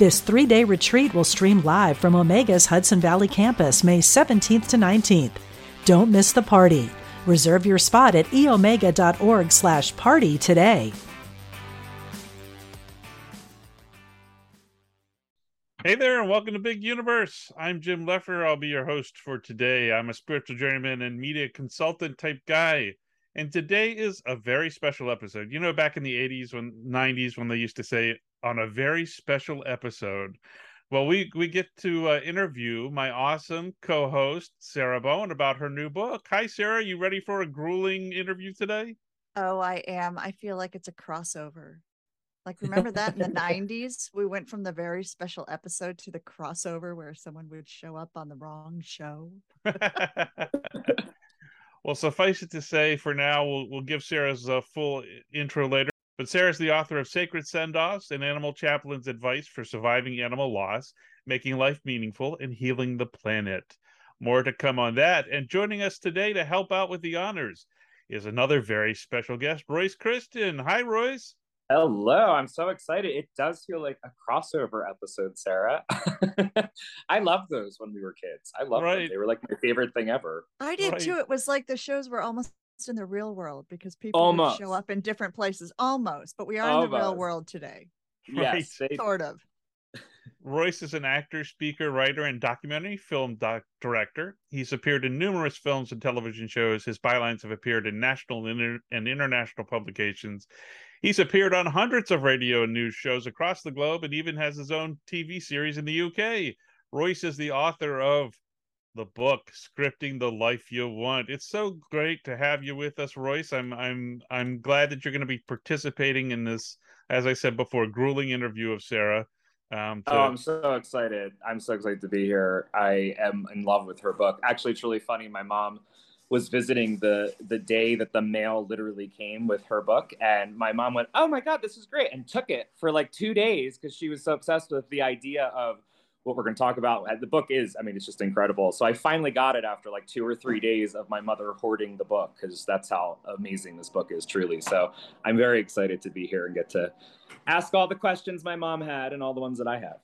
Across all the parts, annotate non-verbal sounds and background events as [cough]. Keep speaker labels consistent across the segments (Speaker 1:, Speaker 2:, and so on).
Speaker 1: This three day retreat will stream live from Omega's Hudson Valley campus May 17th to 19th. Don't miss the party. Reserve your spot at eomega.org slash party today.
Speaker 2: Hey there, and welcome to Big Universe. I'm Jim Leffer. I'll be your host for today. I'm a spiritual journeyman and media consultant type guy. And today is a very special episode. You know, back in the 80s, when 90s, when they used to say on a very special episode. Well, we we get to uh, interview my awesome co-host Sarah Bowen about her new book. Hi, Sarah. You ready for a grueling interview today?
Speaker 3: Oh, I am. I feel like it's a crossover. Like, remember that in the [laughs] 90s? We went from the very special episode to the crossover where someone would show up on the wrong show. [laughs]
Speaker 2: well, suffice it to say, for now, we'll, we'll give Sarah's uh, full intro later. But Sarah's the author of Sacred Send Offs and Animal Chaplain's Advice for Surviving Animal Loss, Making Life Meaningful, and Healing the Planet. More to come on that. And joining us today to help out with the honors is another very special guest, Royce Christyn. Hi, Royce.
Speaker 4: Hello, I'm so excited. It does feel like a crossover episode, Sarah. [laughs] I loved those when we were kids. I loved right. them. They were like my favorite thing ever.
Speaker 3: I did right. too. It was like the shows were almost in the real world because people almost. show up in different places almost, but we are almost. in the real world today.
Speaker 4: Yes,
Speaker 3: right. sort of.
Speaker 2: Royce is an actor, speaker, writer, and documentary film doc- director. He's appeared in numerous films and television shows. His bylines have appeared in national and, inter- and international publications. He's appeared on hundreds of radio and news shows across the globe and even has his own TV series in the UK. Royce is the author of the book scripting the life you want. It's so great to have you with us royce. I'm i'm i'm glad that you're going to be participating in this as i said before grueling interview of sarah.
Speaker 4: Um, to... oh i'm so excited. I'm so excited to be here. I am in love with her book. Actually it's really funny. My mom was visiting the the day that the mail literally came with her book and my mom went oh my god this is great and took it for like two days because she was so obsessed with the idea of what we're going to talk about. Uh, the book is, I mean, it's just incredible. So I finally got it after like two or three days of my mother hoarding the book because that's how amazing this book is, truly. So I'm very excited to be here and get to ask all the questions my mom had and all the ones that I have.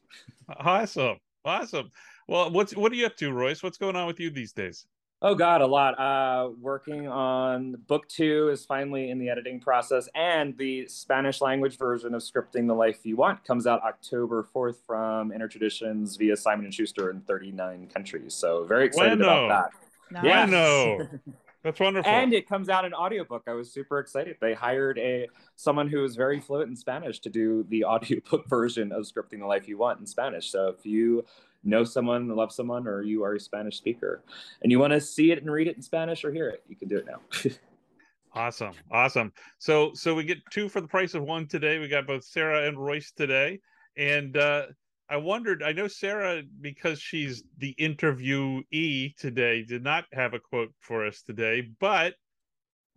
Speaker 4: [laughs]
Speaker 2: Awesome. Awesome. Well, what's what are you up to, Royce? What's going on with you these days?
Speaker 4: Oh God, a lot. Uh, working on book two is finally in the editing process, and the Spanish language version of Scripting the Life You Want comes out October fourth from Inner Traditions via Simon and Schuster in 39 countries. So very excited bueno. about
Speaker 2: that. Nice. Bueno. [laughs] That's wonderful.
Speaker 4: And it comes out in audiobook. I was super excited. They hired a someone who is very fluent in Spanish to do the [laughs] audiobook version of Scripting the Life You Want in Spanish. So if you know someone, love someone, or you are a Spanish speaker and you want to see it and read it in Spanish or hear it, you can do it now. [laughs]
Speaker 2: awesome. Awesome. So so we get two for the price of one today. We got both Sarah and Royce today. And uh I wondered, I know Sarah, because she's the interviewee today, did not have a quote for us today, but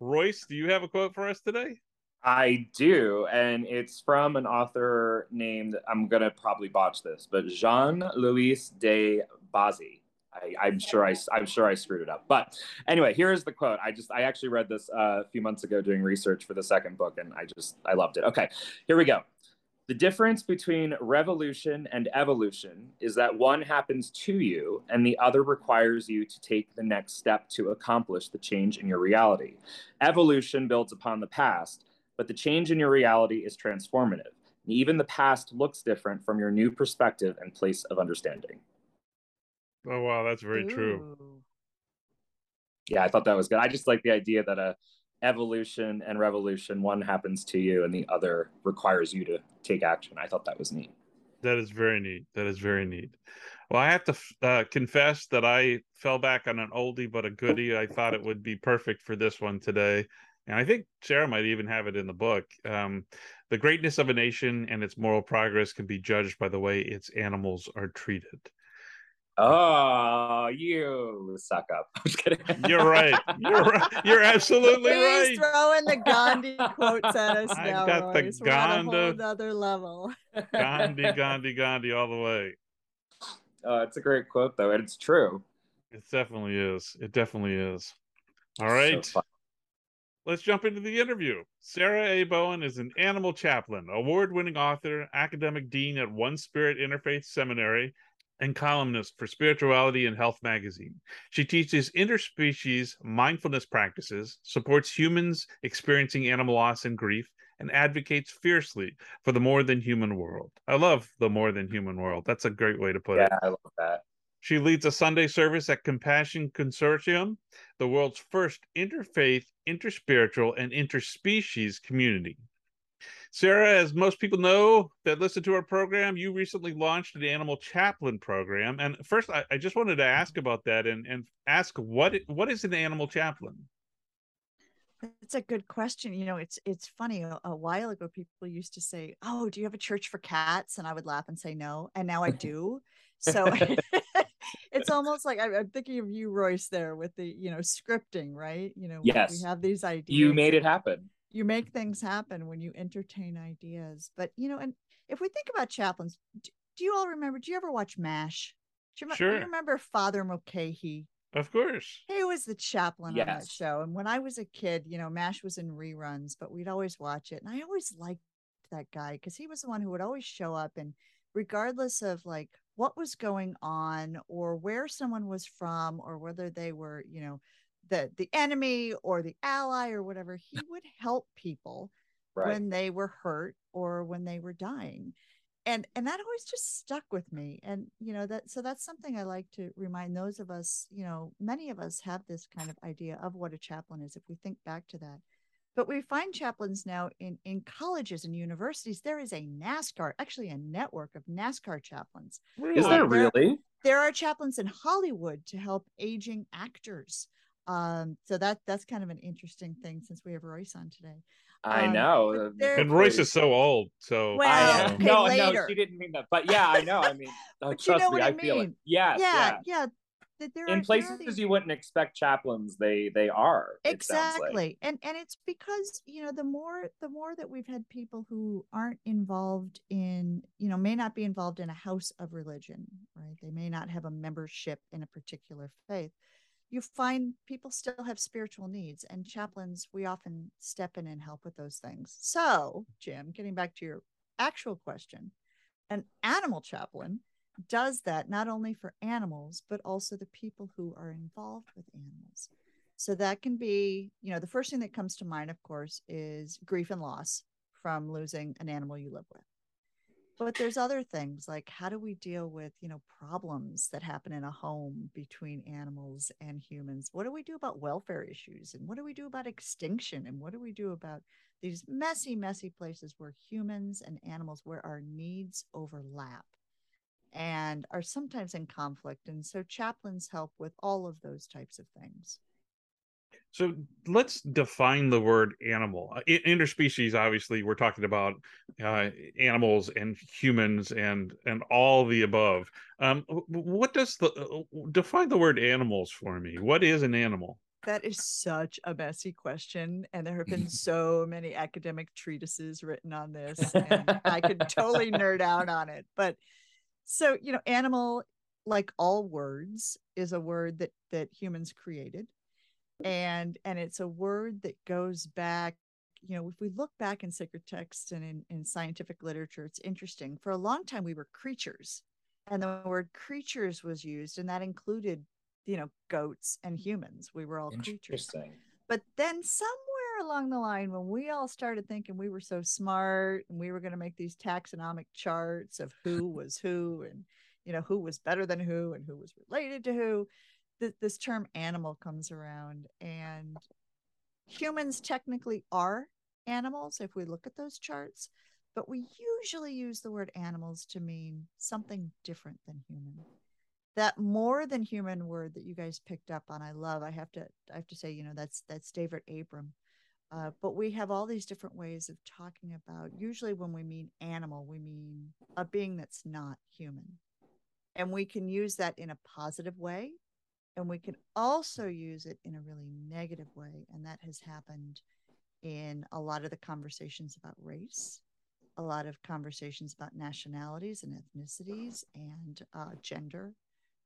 Speaker 2: Royce, do you have a quote for us today?
Speaker 4: I do, and it's from an author named I'm gonna probably botch this, but Jean Louis de Bazzi. I, am sure I, I'm sure I screwed it up, but anyway, here's the quote. I just I actually read this uh, a few months ago doing research for the second book, and I just I loved it. Okay, here we go. The difference between revolution and evolution is that one happens to you and the other requires you to take the next step to accomplish the change in your reality. Evolution builds upon the past, but the change in your reality is transformative. And even the past looks different from your new perspective and place of understanding.
Speaker 2: Oh, wow, that's very Ooh. true.
Speaker 4: Yeah, I thought that was good. I just like the idea that a evolution and revolution, one happens to you and the other requires you to take action. I thought that was neat.
Speaker 2: That is very neat. That is very neat. Well, I have to uh, confess that I fell back on an oldie but a goodie. I thought it would be perfect for this one today and I think Sarah might even have it in the book. Um, the greatness of a nation and its moral progress can be judged by the way its animals are treated.
Speaker 4: Oh, you suck up. [laughs] I'm just kidding.
Speaker 2: You're right. You're right. You're absolutely
Speaker 3: Please
Speaker 2: right.
Speaker 3: throw in the Gandhi quotes at us [laughs]
Speaker 2: I
Speaker 3: now,
Speaker 2: got the
Speaker 3: Royce. We're
Speaker 2: Gandhi-
Speaker 3: whole other level. [laughs]
Speaker 2: Gandhi, Gandhi, Gandhi, all the way.
Speaker 4: Uh, it's a great quote though, and it's true.
Speaker 2: It definitely is. It definitely is. All right.
Speaker 4: So
Speaker 2: right.
Speaker 4: fun.
Speaker 2: Let's jump into the interview. Sarah A. Bowen is an animal chaplain, award winning author, academic dean at One Spirit Interfaith Seminary, and columnist for Spirituality and Health magazine. She teaches interspecies mindfulness practices, supports humans experiencing animal loss and grief, and advocates fiercely for the more than human world. I love the more than human world. That's a great way to put it.
Speaker 4: Yeah, I love that.
Speaker 2: She leads a Sunday service at Compassion Consortium, the world's first interfaith, interspiritual, and interspecies community. Sarah, as most people know that listen to our program, you recently launched an animal chaplain program. And first, I, I just wanted to ask mm-hmm. about that and, and ask what what is an animal chaplain?
Speaker 3: That's a good question. You know, it's it's funny. A, a while ago, people used to say, "Oh, do you have a church for cats?" And I would laugh and say no. And now I [laughs] do. So [laughs] [laughs] it's almost like I'm, I'm thinking of you, Royce, there with the you know scripting, right? You know,
Speaker 4: Yes.
Speaker 3: we have these ideas.
Speaker 4: You made it happen.
Speaker 3: you make things happen when you entertain ideas. But you know, and if we think about chaplains, do, do you all remember? Do you ever watch MASH? Do you, rem- do you remember Father Mulcahy?
Speaker 2: Of course.
Speaker 3: He was the chaplain on that show. And when I was a kid, you know, MASH was in reruns, but we'd always watch it. And I always liked that guy because he was the one who would always show up and regardless of like what was going on or where someone was from or whether they were, you know, the the enemy or the ally or whatever, he would help people
Speaker 4: Right.
Speaker 3: when they were hurt or when they were dying. And and that always just stuck with me. And you know that so that's something i like to remind those of us you know many of us have this kind of idea of what a chaplain is if we think back to that but we find chaplains now in in colleges and universities there is a nascar actually a network of nascar chaplains
Speaker 4: Is there
Speaker 3: There-
Speaker 4: really?
Speaker 3: there are chaplains in hollywood to help aging actors um so that that's kind of an interesting thing since we have royce on today
Speaker 4: I
Speaker 3: Um,
Speaker 4: know.
Speaker 3: but
Speaker 4: uh,
Speaker 3: there-
Speaker 2: And Royce is so old. So
Speaker 3: Well,
Speaker 4: I,
Speaker 3: okay,
Speaker 4: no,
Speaker 3: later.
Speaker 4: no, she didn't mean that. But yeah, I know. I mean, oh, [laughs]
Speaker 3: But you
Speaker 4: trust
Speaker 3: know
Speaker 4: me,
Speaker 3: what
Speaker 4: I,
Speaker 3: I
Speaker 4: feel it. Yes,
Speaker 3: yeah
Speaker 4: yeah.
Speaker 3: yeah that there
Speaker 4: In
Speaker 3: are
Speaker 4: places
Speaker 3: these-
Speaker 4: you wouldn't expect chaplains, they they are. sounds like.
Speaker 3: exactly and and it's because you know the more the more that we've had people who aren't involved in you know may not be involved in a house of religion right they may not have a membership in a particular faith you find people still have spiritual needs and chaplains we often step in and help with those things so jim getting back to your actual question an animal chaplain does that not only for animals but also the people who are involved with animals so that can be, you know, the first thing that comes to mind, of course, is grief and loss from losing an animal you live with. But there's other things like how do we deal with, you know, problems that happen in a home between animals and humans? What do we do about welfare issues? And what do we do about extinction? And what do we do about these messy, messy places where humans and animals, where our needs overlap and are sometimes in conflict? And so chaplains help with all of those types of things.
Speaker 2: So let's define the word animal. Interspecies, obviously, we're talking about uh, animals and humans and and all the above. Um, what does the uh, define the word animals for me? What is an animal?
Speaker 3: That is such a messy question. And there have been [laughs] so many academic treatises written on this. And I could [laughs] totally nerd out on it. But so, you know, animal, like all words, is a word that that humans created. Mm-hmm. And and it's a word that goes back, you know, if we look back in sacred texts and in, in scientific literature, it's interesting. For a long time we were creatures. And the word creatures was used, and that included you know goats and humans we were all creatures but then somewhere along the line when we all started thinking we were so smart and we were going to make these taxonomic charts of who [laughs] was who and you know who was better than who and who was related to who th- this term animal comes around and humans technically are animals if we look at those charts but we usually use the word animals to mean something different than human. That more than human word that you guys picked up on i love i have to i have to say you know that's that's david abram Uh, but we have all these different ways of talking about. Usually, when we mean animal, we mean a being that's not human, and we can use that in a positive way, and we can also use it in a really negative way, and that has happened in a lot of the conversations about race, a lot of conversations about nationalities and ethnicities and uh, gender,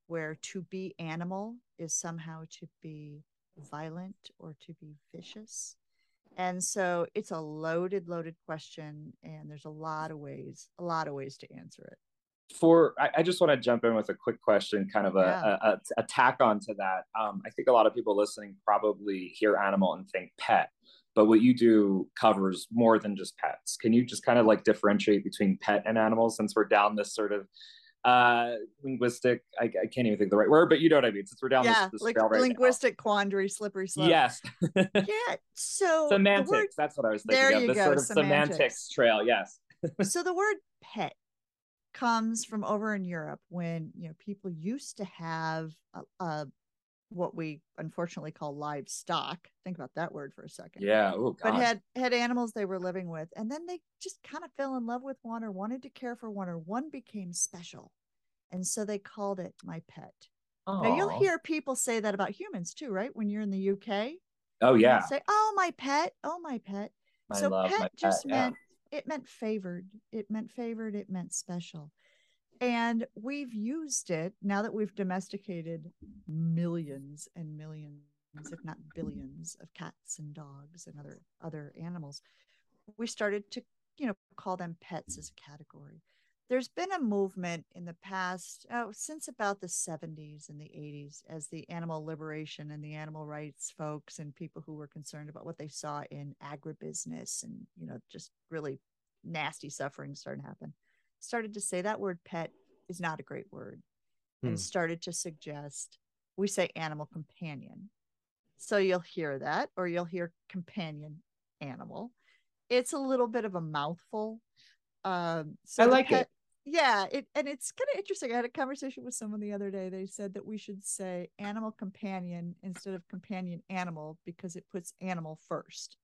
Speaker 3: where to be animal is somehow to be violent or to be vicious and so it's a loaded loaded question and there's a lot of ways a lot of ways to answer it.
Speaker 4: For I, I just want to jump in with a quick question kind of a, yeah. a, a, a tack on to that. Um, i think a lot of people listening probably hear animal and think pet but what you do covers more than just pets. Can you just kind of like differentiate between pet and animals since we're down this sort of uh linguistic I, I, can't even think the right word but you know what i mean since we're down
Speaker 3: yeah,
Speaker 4: this,
Speaker 3: this like right linguistic now. quandary slippery slope
Speaker 4: yes [laughs]
Speaker 3: yeah so
Speaker 4: semantics word, that's what i was thinking there you of, go, sort of semantics. semantics trail yes [laughs]
Speaker 3: so the word pet comes from over in europe when you know people used to have a, a what we unfortunately call livestock. Think about that word for a second.
Speaker 4: Yeah. Oh,
Speaker 3: but had had animals they were living with, and then they just kind of fell in love with one or wanted to care for one, or one became special, and so they called it my pet. Aww. Now you'll hear people say that about humans too, right? When you're in the UK.
Speaker 4: Oh yeah.
Speaker 3: Say, oh my pet, oh my pet. I so pet, pet, just meant it meant favored. It meant favored. It meant special. And we've used it now that we've domesticated millions and millions, if not billions, of cats and dogs and other other animals. We started to, you know, call them pets as a category. There's been a movement in the past, oh, since about the 70s and the 80s, as the animal liberation and the animal rights folks and people who were concerned about what they saw in agribusiness and, you know, just really nasty suffering started to happen started to say that word pet is not a great word hmm. and started to suggest we say animal companion. So you'll hear that, or you'll hear companion animal. It's a little bit of a mouthful. Um, so
Speaker 4: I like
Speaker 3: pet,
Speaker 4: it.
Speaker 3: Yeah, it and it's kind of interesting. I had a conversation with someone the other day. They said that we should say animal companion instead of companion animal because it puts animal first.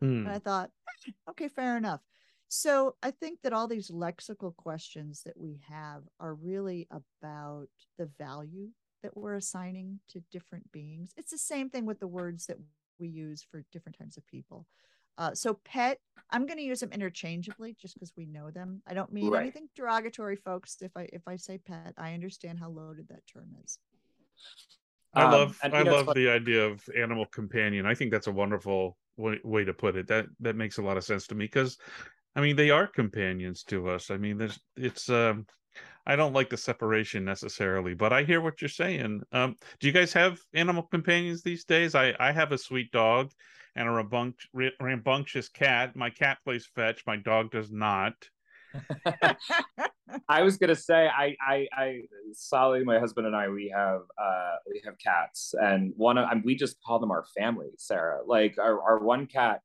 Speaker 3: Hmm. And I thought, eh, okay, fair enough. So I think that all these lexical questions that we have are really about the value that we're assigning to different beings. It's the same thing with the words that we use for different types of people. Uh, so pet, I'm going to use them interchangeably just because we know them. I don't mean right. anything derogatory, folks. If I if I say pet, I understand how loaded that term is.
Speaker 2: I um, love I love the idea of animal companion. I think that's a wonderful way, way to put it. That that makes a lot of sense to me because I mean, they are companions to us. I mean, there's it's um I don't like the separation necessarily, but I hear what you're saying. Um, do you guys have animal companions these days? I I have a sweet dog and a rambunctious, cat. My cat plays fetch. My dog does not. [laughs]
Speaker 4: I was gonna say I I I Sally, my husband and I we have uh we have cats and one of we just call them our family, Sarah. Like our, our one cat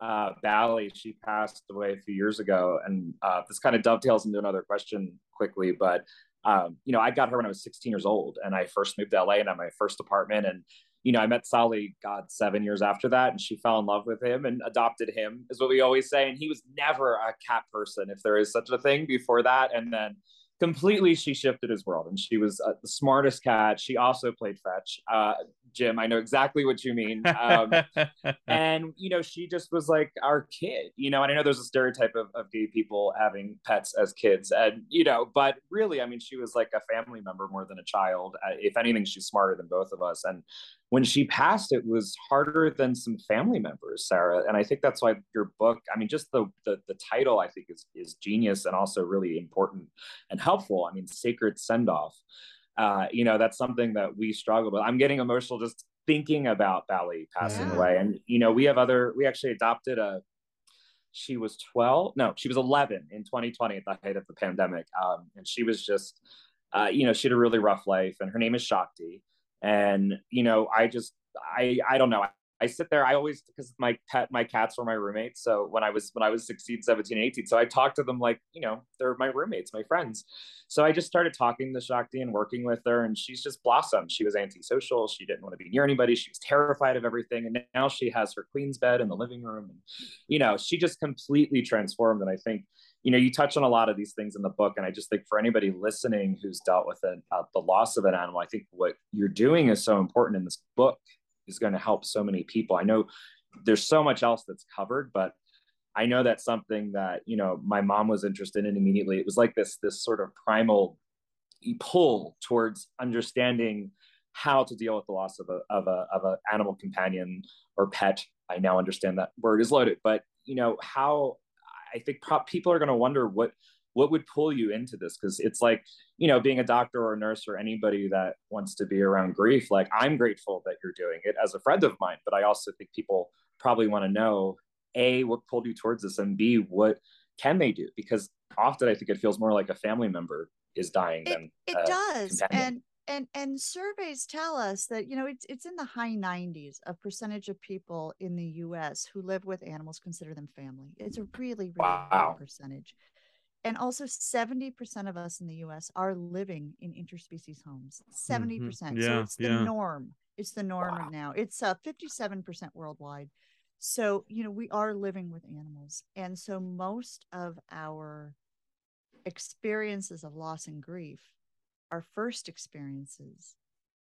Speaker 4: uh, Bally, she passed away a few years ago. And uh, this kind of dovetails into another question quickly, but um, you know, I got her when I was 16 years old and I first moved to LA and had my first apartment. And, you know, I met Sally, God, seven years after that. And she fell in love with him and adopted him, is what we always say. And he was never a cat person, if there is such a thing before that. And then completely she shifted his world and she was uh, the smartest cat. She also played fetch. Uh, jim i know exactly what you mean. Um, [laughs] and you know she just was like our kid you know? And i know there's a stereotype of, of gay people having pets as kids and you know but really i mean she was like a family member more than a child. Uh, if anything she's smarter than both of us and when she passed it was harder than some family members sarah and i think that's why your book i mean just the the, the title i think is is genius and also really important and helpful. I mean sacred send off uh, you know that's something that we struggle with. I'm getting emotional just thinking about Bally passing yeah. away and you know we have other we actually adopted a she was 12 no she was 11 in 2020 at the height of the pandemic um, and she was just uh, you know she had a really rough life and her name is shakti and you know i just i i don't know I sit there, I always because my pet, my cats were my roommates. So when I was when I was 16, 17, 18. So I talked to them like, you know, they're my roommates, my friends. So I just started talking to Shakti and working with her, and she's just blossomed. She was antisocial. She didn't want to be near anybody. She was terrified of everything. And now she has her queen's bed in the living room. And, you know, she just completely transformed. And I think, you know, you touch on a lot of these things in the book. And I just think for anybody listening who's dealt with it, uh, the loss of an animal, I think what you're doing is so important in this book is going to help so many people. I know there's so much else that's covered, but I know that's something that, you know, my mom was interested in immediately. It was like this, this sort of primal pull towards understanding how to deal with the loss of a, of a, of an animal companion or pet. I now understand that word is loaded, but you know, how I think people are going to wonder what, what would pull you into this because it's like you know being a doctor or a nurse or anybody that wants to be around grief like i'm grateful that you're doing it as a friend of mine but i also think people probably want to know a what pulled you towards this and b what can they do because often i think it feels more like a family member is dying
Speaker 3: it,
Speaker 4: than
Speaker 3: it does companion. and and and surveys tell us that you know it's it's in the high 90s of percentage of people in the US who live with animals consider them family. It's a really really wow. high percentage and also 70% of us in the US are living in interspecies homes. 70%. Mm-hmm. Yeah, so it's the yeah. norm. It's the norm wow. now. It's uh, 57% worldwide. So, you know, we are living with animals. And so most of our experiences of loss and grief, our first experiences,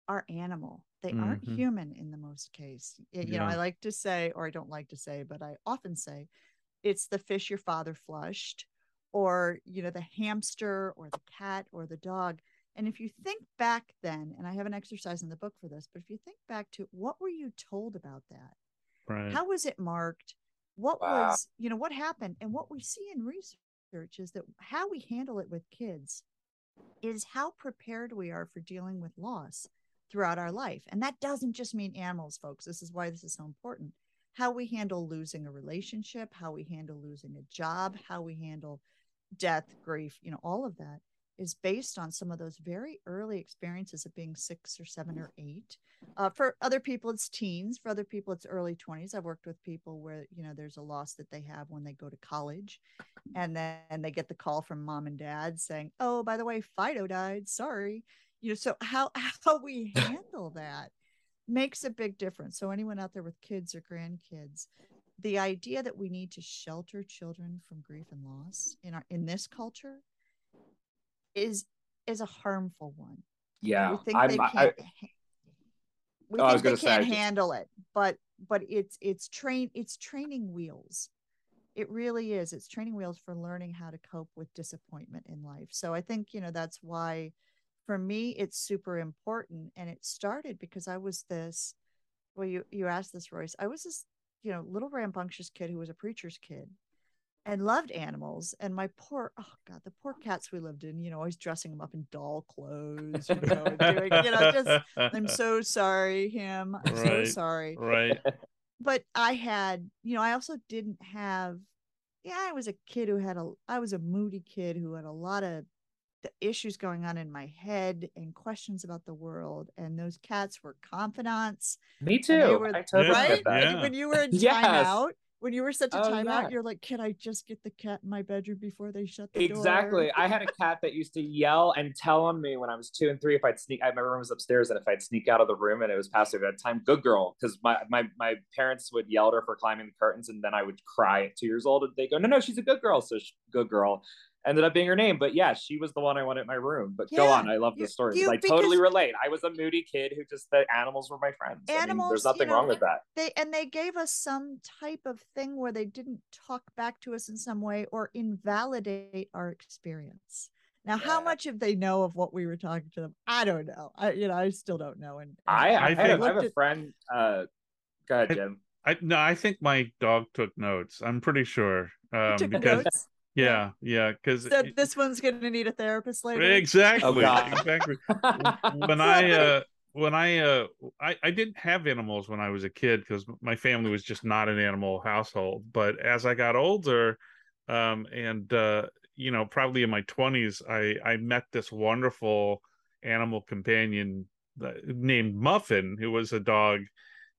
Speaker 3: are animal. They mm-hmm. aren't human in the most case. You yeah. know, I like to say, or I don't like to say, but I often say, it's the fish your father flushed or you know the hamster or the cat or the dog and if you think back then and i have an exercise in the book for this but if you think back to what were you told about that right how was it marked what wow. was you know what happened and what we see in research is that how we handle it with kids is how prepared we are for dealing with loss throughout our life. And that doesn't just mean animals folks. This is why this is so important. How we handle losing a relationship how we handle losing a job how we handle death, grief, you know, all of that is based on some of those very early experiences of being six or seven or eight. Uh, for other people, it's teens. For other people, it's early 20s. I've worked with people where, you know, there's a loss that they have when they go to college. And then they get the call from mom and dad saying, oh, by the way, Fido died. Sorry. You know, so how, [laughs] how we [laughs] handle that makes a big difference. So anyone out there with kids or grandkids, the idea that we need to shelter children from grief and loss in our in this culture is is a harmful one.
Speaker 4: Yeah,
Speaker 3: we think I'm, they can't. I, we oh, think they can't handle it, but but it's it's train it's training wheels. It really is. It's training wheels for learning how to cope with disappointment in life. So I think you know that's why, for me, it's super important. And it started because I was this. Well, you you asked this, Royce. I was this you know, little rambunctious kid who was a preacher's kid and loved animals. And my poor, oh God, the poor cats we lived in, you know, always dressing them up in doll clothes, you know, doing, you know, just, I'm [laughs] so sorry, him. I'm right, so sorry.
Speaker 2: Right.
Speaker 3: But I had, you know, I also didn't have, yeah, I was a kid who had a, I was a moody kid who had a lot of the issues going on in my head and questions about the world. And those cats were confidants.
Speaker 4: Me too.
Speaker 3: Were, totally right? Yeah. When you were in yes. When you were set to oh, timeout, yeah. you're like, can I just get the cat in my bedroom before they shut the
Speaker 4: exactly. door? Exactly. I had a cat that used to yell and tell on me when I was two and three if I'd sneak. I, my room was upstairs, and if I'd sneak out of the room and it was past their bedtime, good girl, because my, my my parents would yell at her for climbing the curtains, and then I would cry at two years old, and they go, no, no, she's a good girl, so she, good girl ended up being her name. But yeah, she was the one I wanted in my room. But yeah, go on. I love the story. You, I totally relate. I was a moody kid who just the animals were my friends. Animals, I mean, there's nothing you know, wrong with that.
Speaker 3: They and they gave us some type of thing where they didn't talk back to us in some way or invalidate our experience. Now, yeah. how much of they know of what we were talking to them? I don't know. I you know, I still don't know. And, and
Speaker 4: I, I, I, have, I have a friend. Uh, go ahead, Jim.
Speaker 2: I, no, I think my dog took notes. I'm pretty sure um, because notes? Yeah, yeah, because
Speaker 3: so this one's gonna need a therapist later.
Speaker 2: Exactly, oh, exactly. [laughs] when I uh, when I uh, I I didn't have animals when I was a kid because my family was just not an animal household. But as I got older, um, and uh, you know, probably in my twenties, I I met this wonderful animal companion named Muffin, who was a dog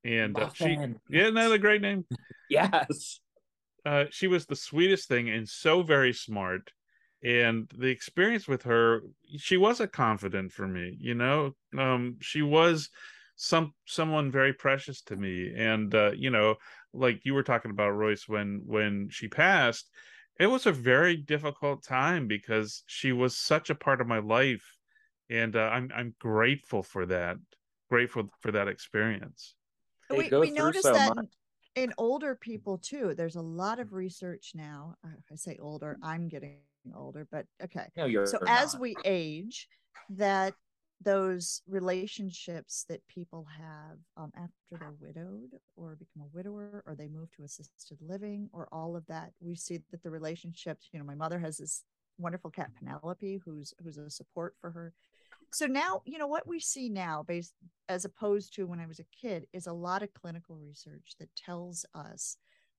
Speaker 2: and uh, she
Speaker 4: Muffin.
Speaker 2: yeah, another great name. [laughs]
Speaker 4: Yes.
Speaker 2: Uh, she was the sweetest thing and so very smart. And the experience with her, she was a confidant for me. You know, um, she was some someone very precious to me. And uh, you know, like you were talking about Royce when when she passed, it was a very difficult time because she was such a part of my life, and uh, I'm I'm grateful for that. Grateful for that experience.
Speaker 3: We,
Speaker 4: go
Speaker 3: we
Speaker 4: through
Speaker 3: notice
Speaker 4: so
Speaker 3: that
Speaker 4: much.
Speaker 3: In, older people too there's a lot of research now uh, i say older i'm getting older but okay.
Speaker 4: No, you're
Speaker 3: so as
Speaker 4: not.
Speaker 3: we age that those relationships that people have um, after they're widowed or become a widower or they move to assisted living or all of that we see that the relationships you know my mother has this wonderful cat penelope who's who's a support for her so now you know what we see now based as opposed to when i was a kid is a lot of clinical research that tells us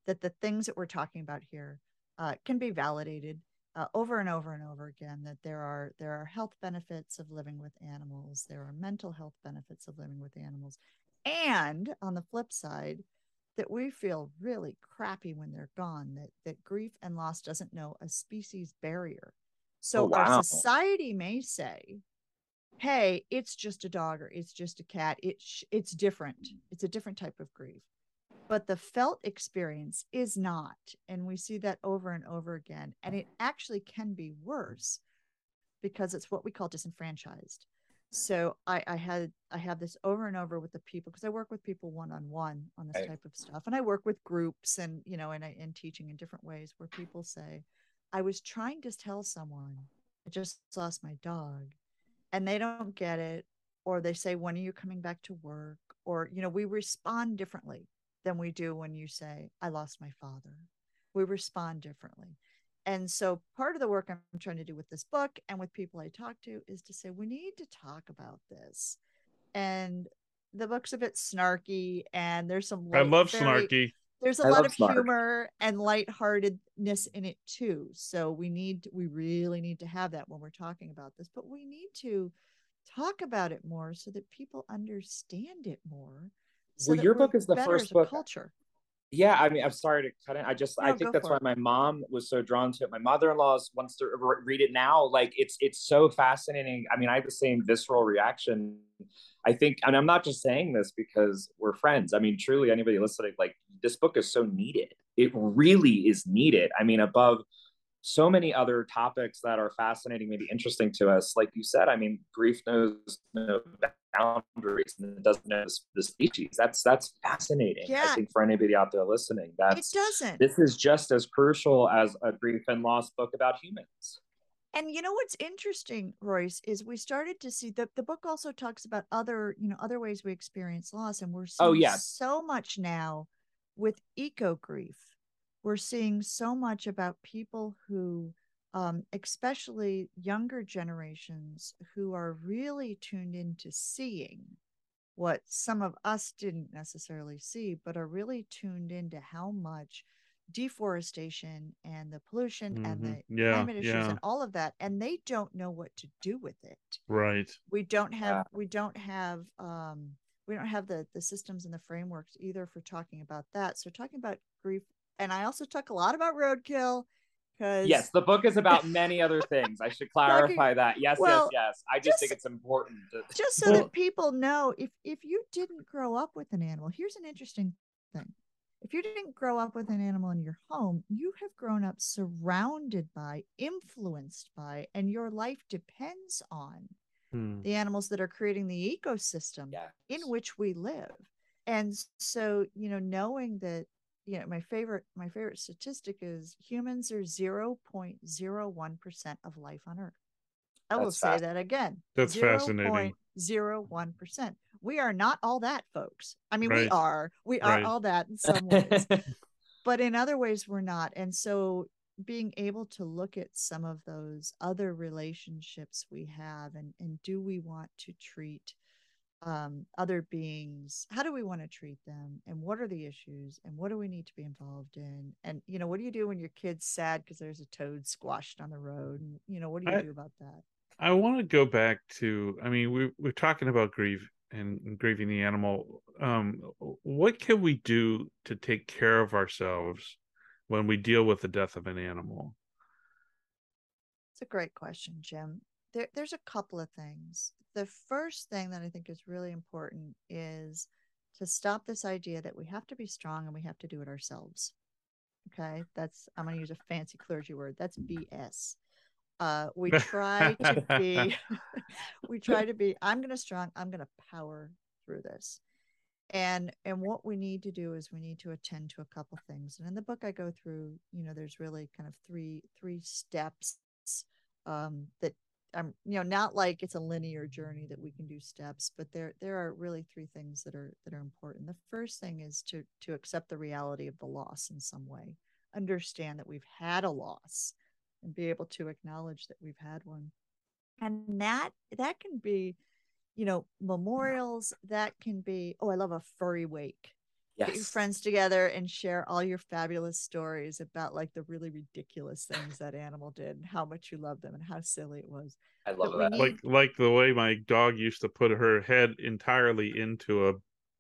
Speaker 3: that the things that we're talking about here uh, can be validated uh, over and over and over again that there are there are health benefits of living with animals there are mental health benefits of living with animals and on the flip side that we feel really crappy when they're gone that that grief and loss doesn't know a species barrier so
Speaker 4: Oh, wow.
Speaker 3: our society may say hey it's just a dog or it's just a cat. It's it's different. Mm-hmm. It's a different type of grief. But the felt experience is not and we see that over and over again and it actually can be worse because it's what we call disenfranchised. So i i had i have this over and over with the people because i work with people one-on-one on this
Speaker 4: Right.
Speaker 3: type of stuff and i work with groups and you know and i and teaching in different ways where people say i was trying to tell someone i just lost my dog and they don't get it or they say when are you coming back to work? or you know we respond differently than we do when you say i lost my father. We respond differently. And so part of the work i'm trying to do with this book and with people i talk to is to say we need to talk about this. And the book's a bit snarky and there's some
Speaker 2: I love
Speaker 3: very-
Speaker 2: snarky.
Speaker 3: There's a
Speaker 4: I
Speaker 3: lot of humor and lightheartedness in it too. So we need we really need to have that when we're talking about this, but we need to talk about it more so that people understand it more. So
Speaker 4: Well, your book is the first book-
Speaker 3: culture.
Speaker 4: Yeah, I mean, I'm sorry to cut in. I just, I think that's why
Speaker 3: it.
Speaker 4: my mom was so drawn to it. My mother-in-law's wants to re- read it now. Like, it's, it's so fascinating. I mean, I have the same visceral reaction. I think, and I'm not just saying this because we're friends. I mean, truly, anybody listening, like, this book is so needed. It really is needed. I mean, above so many other topics that are fascinating, maybe interesting to us. Like you said, I mean, grief knows no boundaries and it doesn't know the species. That's that's fascinating.
Speaker 3: Yeah.
Speaker 4: I think for anybody out there listening,
Speaker 3: that
Speaker 4: It
Speaker 3: doesn't.
Speaker 4: this is just as crucial as a grief and loss book about humans.
Speaker 3: and you know what's interesting, Royce, is we started to see that the book also talks about other, you know, other ways we experience loss. And we're oh, seeing
Speaker 4: Oh, yes.
Speaker 3: so much now with eco grief. We're seeing so much about people who, um, especially younger generations, who are really tuned into seeing what some of us didn't necessarily see, but are really tuned into how much deforestation and the pollution and
Speaker 2: Mhm.
Speaker 3: the
Speaker 2: Yeah,
Speaker 3: climate issues
Speaker 2: yeah.
Speaker 3: and all of that and they don't know what to do with it
Speaker 2: Right.
Speaker 3: we don't have
Speaker 4: Yeah.
Speaker 3: we don't have um we don't have the the systems and the frameworks either for talking about that so talking about grief and i also talk a lot about roadkill because
Speaker 4: Yes, the book is about [laughs] many other things. I should clarify that. Yes,
Speaker 3: well,
Speaker 4: yes, yes. I just,
Speaker 3: just-
Speaker 4: think it's important. To, [laughs]
Speaker 3: just so
Speaker 2: Well-
Speaker 3: that people know if if you didn't grow up with an animal here's an interesting thing if you didn't grow up with an animal in your home you have grown up surrounded by influenced by and your life depends on
Speaker 2: Hmm.
Speaker 3: the animals that are creating the ecosystem
Speaker 4: yeah.
Speaker 3: in which we live and so you know knowing that you know my favorite my favorite statistic is humans are 0.01% of life on earth. I will say that again
Speaker 2: That's fascinating.
Speaker 3: 0.01% we are not all that folks. I mean we are. We are
Speaker 2: Right.
Speaker 3: all that in some ways. [laughs] But in other ways we're not. And so being able to look at some of those other relationships we have and and do we want to treat um, other beings how do we want to treat them and what are the issues and what do we need to be involved in and you know what do you do when your kid's sad because there's a toad squashed on the road and you know what do you
Speaker 2: I-
Speaker 3: do about that
Speaker 2: I want to go back to. I mean, we we're talking about grief, and grieving the animal, um, what can we do to take care of ourselves when we deal with the death of an animal?
Speaker 3: It's a great question, Jim. There, there's a couple of things. The first thing that I think is really important is to stop this idea that we have to be strong and we have to do it ourselves. Okay, that's I'm going to use a fancy clergy word. That's BS. Uh, we try to be, [laughs] [laughs] we try to be. I'm going to strong. I'm going to power through this, and and what we need to do is we need to attend to a couple things. And in the book, I go through. You know, there's really kind of three three steps um, that I'm, you know, not like it's a linear journey that we can do steps, but there there are really three things that are that are important. The first thing is to to accept the reality of the loss in some way, understand that we've had a loss, and be able to acknowledge that we've had one, and that that can be, you know, memorials. That can be. Oh, I love a furry wake yes. get your friends together and share all your fabulous stories about like the really ridiculous things that animal did and how much you love them and how silly it was.
Speaker 4: I love that.
Speaker 2: Need... Like like the way my dog used to put her head entirely into a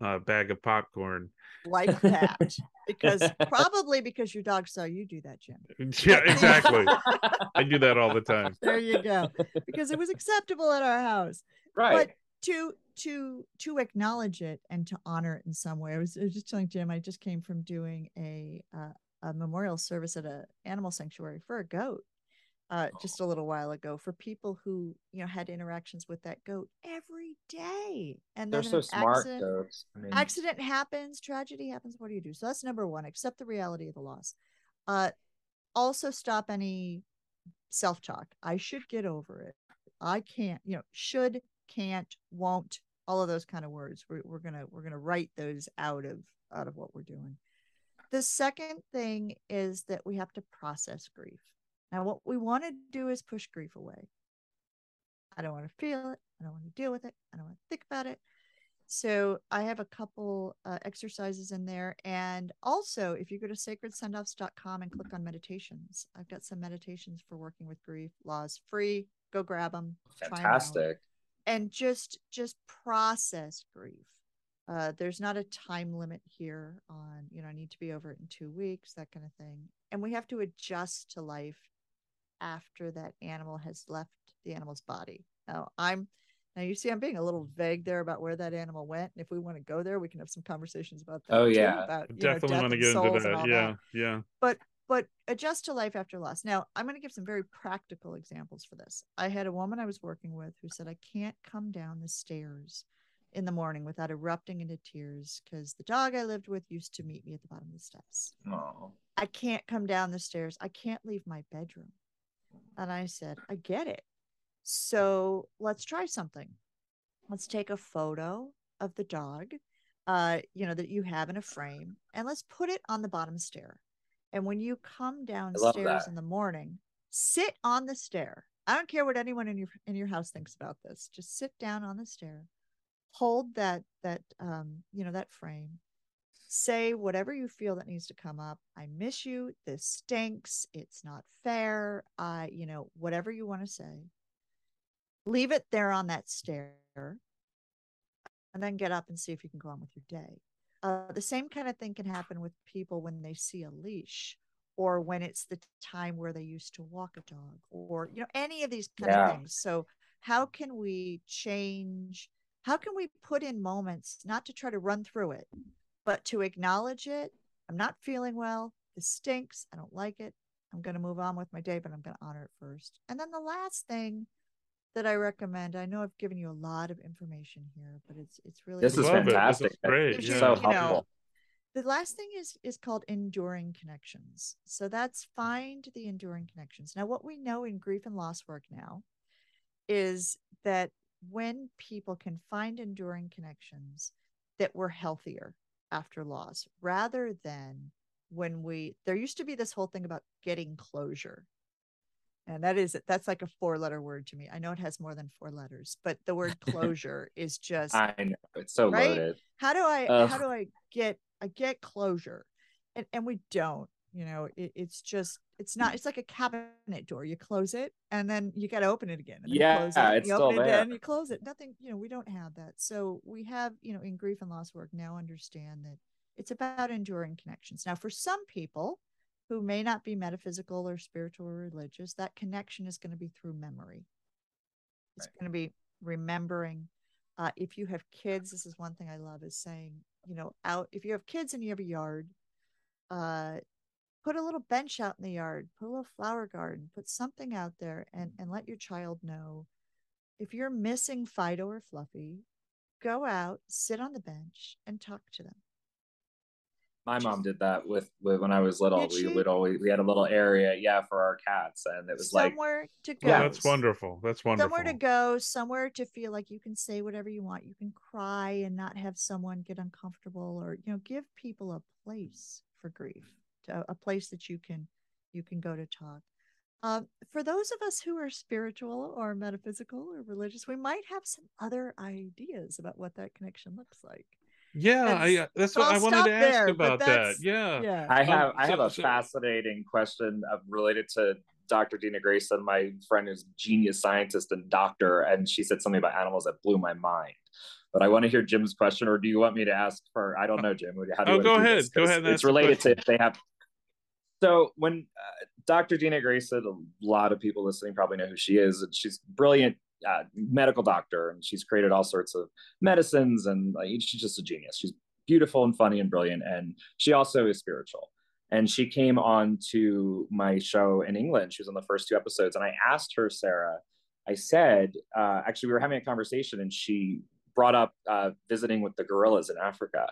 Speaker 2: uh, bag of popcorn.
Speaker 3: Like that, because [laughs] probably because your dog saw you do that, Jim. [laughs]
Speaker 2: Yeah, exactly. [laughs] I do that all the time.
Speaker 3: There you go. Because it was acceptable at our house.
Speaker 4: Right.
Speaker 3: But to to to acknowledge it and to honor it in some way. I was, I was just telling Jim I just came from doing a uh, a memorial service at a animal sanctuary for a goat uh, just a little while ago for people who you know had interactions with that goat every day. And
Speaker 4: they're so smart accident.
Speaker 3: I mean... accident happens tragedy happens what do you do? So that's number one accept the reality of the loss. Uh also stop any self-talk. I should get over it. I can't you know should can't, won't, all of those kind of words. We're, we're gonna we're gonna write those out of out of what we're doing. The second thing is that we have to process grief. Now, what we want to do is push grief away. I don't want to feel it. I don't want to deal with it. I don't want to think about it. So I have a couple uh, exercises in there. And also, if you go to sacredsendoffs.com and click on meditations, I've got some meditations for working with grief laws free. Go grab them.
Speaker 4: Fantastic
Speaker 3: and just just process grief. Uh, there's not a time limit here on you know i need to be over it in two weeks that kind of thing. And we have to adjust to life after that animal has left the animal's body. Now i'm now you see i'm being a little vague there about where that animal went. And if we want to go there we can have some conversations about that
Speaker 4: oh yeah.
Speaker 3: about,
Speaker 2: definitely want to get into that. yeah that. yeah.
Speaker 3: But but adjust to life after loss. Now, I'm going to give some very practical examples for this. I had a woman I was working with who said, I can't come down the stairs in the morning without erupting into tears because the dog I lived with used to meet me at the bottom of the steps.
Speaker 4: Oh.
Speaker 3: I can't come down the stairs. I can't leave my bedroom. And I said, I get it. So let's try something. Let's take a photo of the dog, uh, you know, that you have in a frame, and let's put it on the bottom stair. And when you come downstairs in the morning, sit on the stair. I don't care what anyone in your in your house thinks about this. Just sit down on the stair. Hold that that um, you know, that frame. Say whatever you feel that needs to come up. I miss you. This stinks. It's not fair. I, you know, whatever you want to say. Leave it there on that stair and then get up and see if you can go on with your day. Uh, the same kind of thing can happen with people when they see a leash or when it's the time where they used to walk a dog or you know any of these kind yeah. of things. So how can we change how can we put in moments not to try to run through it but to acknowledge it? I'm not feeling well. This stinks. I don't like it. I'm going to move on with my day but i'm going to honor it first. And then the last thing that I recommend. I know I've given you a lot of information here, but it's it's really
Speaker 4: this is fantastic. This is great.
Speaker 2: Yeah.
Speaker 4: So helpful. Know,
Speaker 3: the last thing is is called enduring connections. So that's find the enduring connections. Now, what we know in grief and loss work now is that when people can find enduring connections, that we're healthier after loss, rather than when we there used to be this whole thing about getting closure and that is it, that's like a four letter word to me. I know it has more than four letters but the word [laughs] closure is just
Speaker 4: i know it's so right? loaded.
Speaker 3: How do i uh, how do i get i get closure? And and we don't you know it, it's just it's not it's like a cabinet door. You close it and then you got to open it again
Speaker 4: yeah it, it's
Speaker 3: you
Speaker 4: still
Speaker 3: open
Speaker 4: there.
Speaker 3: it again, you close it. Nothing you know we don't have that. So we have you know in grief and loss work now understand that it's about enduring connections. Now for some people who may not be metaphysical or spiritual or religious that connection is going to be through memory it's right. going to be remembering uh, if you have kids this is one thing i love is saying you know out if you have kids and you have a yard uh, put a little bench out in the yard, put a little flower garden, put something out there and, and let your child know if you're missing Fido or Fluffy, go out, sit on the bench and talk to them.
Speaker 4: My mom did that with, with when I was little. we would always we had a little area, yeah, for our cats, and it was
Speaker 3: somewhere
Speaker 4: like
Speaker 3: somewhere to go.
Speaker 2: Yeah, that's wonderful. That's wonderful.
Speaker 3: Somewhere to go, somewhere to feel like you can say whatever you want. You can cry and not have someone get uncomfortable, or you know, give people a place for grief a, a place that you can you can go to talk um, for those of us who are spiritual or metaphysical or religious we might have some other ideas about what that connection looks like
Speaker 2: yeah that's, I, uh, that's what i wanted to ask there, about that yeah
Speaker 3: yeah
Speaker 4: i have um, i have so, a so, fascinating question of, related to Dr. Dina Grayson, my friend who's genius scientist and doctor, and she said something about animals that blew my mind. But I want to hear Jim's question, or do you want me to ask for? I don't know, Jim. How do you
Speaker 2: oh, go ahead. Go ahead.
Speaker 4: It's related to if they have so when uh, Dr. Dina Grayson, a lot of people listening probably know who she is, and she's brilliant uh, medical doctor, and she's created all sorts of medicines, and like, she's just a genius. She's beautiful and funny and brilliant, and she also is spiritual. And she came on to my show in England. She was on the first two episodes, and I asked her, Sarah. I said, uh, actually, we were having a conversation, and she brought up uh, visiting with the gorillas in Africa.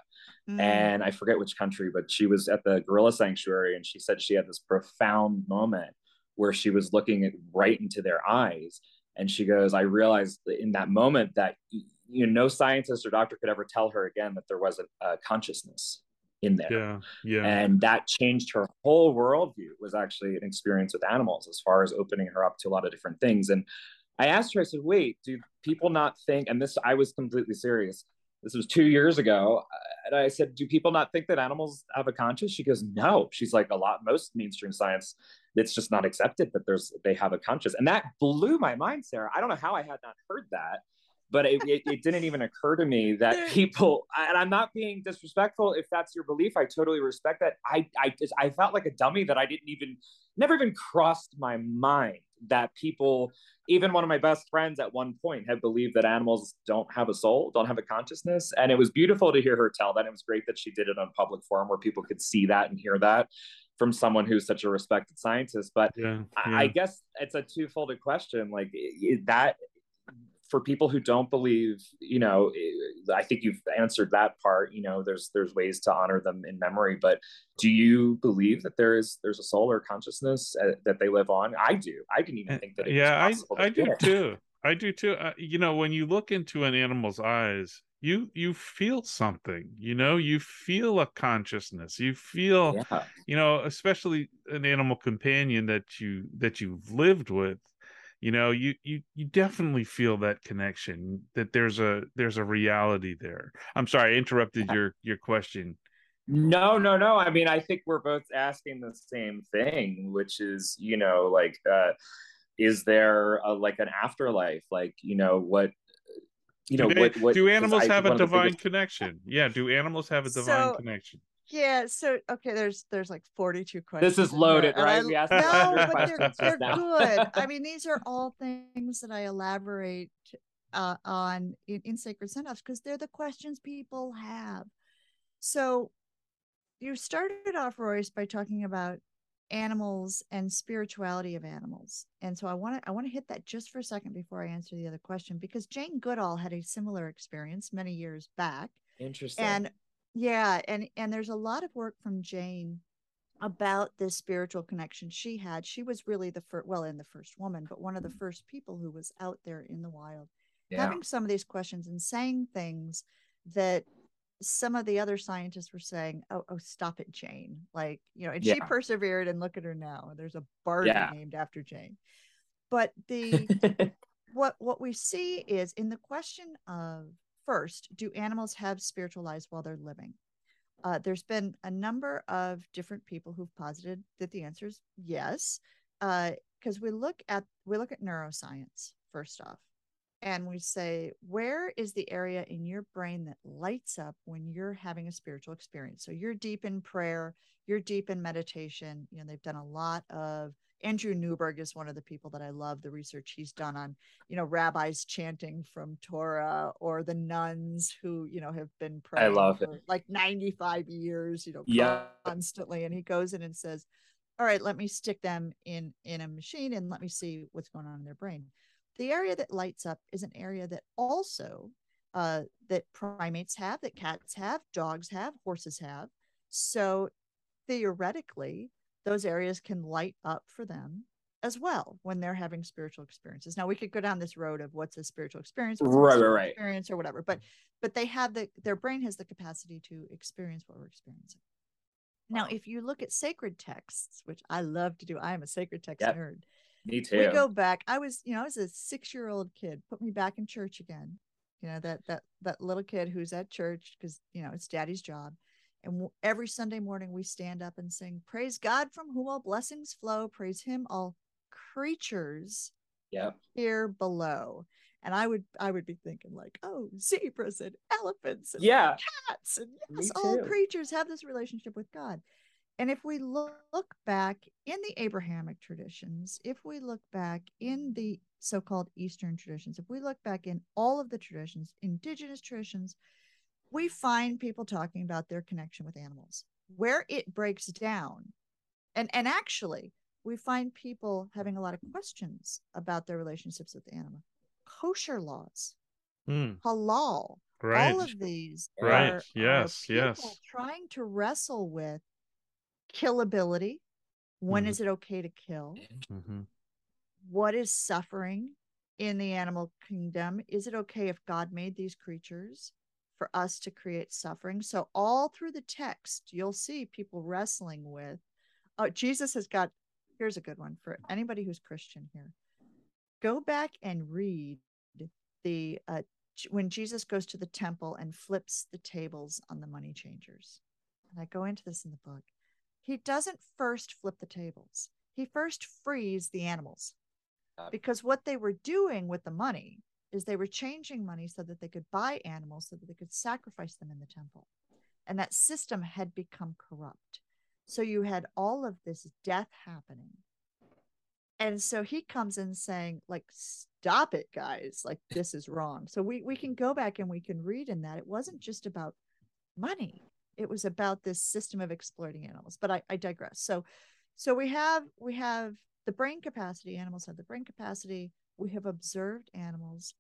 Speaker 4: Mm. And I forget which country, but she was at the gorilla sanctuary and she said she had this profound moment where she was looking right into their eyes. And she goes, I realized in that moment that you know no scientist or doctor could ever tell her again that there was a, a consciousness in there.
Speaker 2: Yeah, yeah.
Speaker 4: And that changed her whole worldview. Was actually an experience with animals as far as opening her up to a lot of different things. And I asked her, I said, wait, do people not think, and this, I was completely serious. This was two years ago. And I said, do people not think that animals have a conscience? She goes, no. She's like, a lot, most mainstream science, it's just not accepted that there's, they have a conscience. And that blew my mind, Sarah. I don't know how I had not heard that but it, it, it, didn't even occur to me that [laughs] people and i'm not being disrespectful if that's your belief i totally respect that i i just i felt like a dummy that i didn't even never even crossed my mind that people even one of my best friends at one point had believed that animals don't have a soul don't have a consciousness. And it was beautiful to hear her tell that. It was great that she did it on public forum where people could see that and hear that from someone who's such a respected scientist. But yeah, yeah. I, guess it's a two-folded question. Like that for people who don't believe, you know, eh, I think you've answered that part. You know, there's there's ways to honor them in memory, but do you believe that there is there's a soul or consciousness uh, that they live on? I do. I didn't even think that.
Speaker 2: yeah, I I do too. I do too. Uh, you know, when you look into an animal's eyes, you you feel something. You know, you feel a consciousness. You feel, yeah. you know, especially an animal companion that you that you've lived with you know you you you definitely feel that connection that there's a there's a reality there. I'm sorry i interrupted your your question.
Speaker 4: No no no i mean i think we're both asking the same thing which is you know like uh is there a, like an afterlife? Like you know what you know
Speaker 2: do, they,
Speaker 4: what, what
Speaker 2: do animals have a divine biggest... connection? Yeah do animals have a divine
Speaker 3: so,
Speaker 2: connection
Speaker 3: yeah so okay there's there's like 42 questions
Speaker 4: this is loaded right? I,
Speaker 3: asked no but they're, they're good. I [laughs] mean these are all things that i elaborate uh, on in, in sacred Sendoffs because they're the questions people have. So you started off royce by talking about animals and spirituality of animals and so i want to i want to hit that just for a second before i answer the other question because jane goodall had a similar experience many years back
Speaker 4: interesting.
Speaker 3: and yeah and and there's a lot of work from jane about this spiritual connection she had she was really the first well in the first woman but one of the mm. first people who was out there in the wild yeah. having some of these questions and saying things that some of the other scientists were saying oh, oh stop it jane like you know and yeah. she persevered and look at her now there's a bard yeah. named after jane but the [laughs] what what we see is in the question of first, do animals have spiritual lives while they're living? Uh, there's been a number of different people who've posited that the answer is yes, because uh, we look at we look at neuroscience first off, and we say where is the area in your brain that lights up when you're having a spiritual experience. So you're deep in prayer, you're deep in meditation. You know they've done a lot of Andrew Newberg is one of the people that I love the research he's done on, you know, rabbis chanting from Torah or the nuns who, you know, have been praying
Speaker 4: I love
Speaker 3: for
Speaker 4: it.
Speaker 3: like 95 years, you know,
Speaker 4: Yeah.
Speaker 3: constantly. And he goes in and says, All right, let me stick them in in a machine and let me see what's going on in their brain. The area that lights up is an area that also uh, that primates have, that cats have, dogs have, horses have. So theoretically, those areas can light up for them as well when they're having spiritual experiences. Now we could go down this road of what's a spiritual experience,
Speaker 4: Right,
Speaker 3: mystical
Speaker 4: right.
Speaker 3: experience or whatever, but but they have the their brain has the capacity to experience what we're experiencing. Now, if you look at sacred texts, which I love to do, I am a sacred text
Speaker 4: Yep.
Speaker 3: nerd.
Speaker 4: Me too.
Speaker 3: We go back. I was, you know, I was a six-year-old kid. Put me back in church again. You know that that that little kid who's at church because you know it's daddy's job. And every Sunday morning we stand up and sing, "Praise God from whom all blessings flow. Praise Him, all creatures
Speaker 4: Yep.
Speaker 3: here below." And I would I would be thinking like, "Oh, zebras and elephants and
Speaker 4: Yeah.
Speaker 3: cats and yes, all creatures have this relationship with God. And if we look, look back in the Abrahamic traditions, if we look back in the so called Eastern traditions, if we look back in all of the traditions, indigenous traditions, we find people talking about their connection with animals. Where it breaks down, and, and actually, we find people having a lot of questions about their relationships with the animal. Kosher laws,
Speaker 2: Hmm.
Speaker 3: halal,
Speaker 2: Right.
Speaker 3: all of these
Speaker 2: Right.
Speaker 3: are, are
Speaker 2: Yes,
Speaker 3: people
Speaker 2: yes.
Speaker 3: trying to wrestle with killability When is
Speaker 2: Mhm.
Speaker 3: it okay to kill
Speaker 2: Mhm.
Speaker 3: what is suffering in the animal kingdom is it okay if god made these creatures for us to create suffering. So all through the text you'll see people wrestling with oh jesus has got here's a good one for anybody who's christian here. Go back and read the uh, when jesus goes to the temple and flips the tables on the money changers. And i go into this in the book. He doesn't first flip the tables. He first frees the animals. Because what they were doing with the money is they were changing money so that they could buy animals so that they could sacrifice them in the temple. And that system had become corrupt. So you had all of this death happening. And so he comes in saying like stop it guys. Like this is wrong. So we we can go back and we can read in that. It wasn't just about money. It was about this system of exploiting animals. But i, I digress. So so we have we have the brain capacity animals have the brain capacity we have observed animals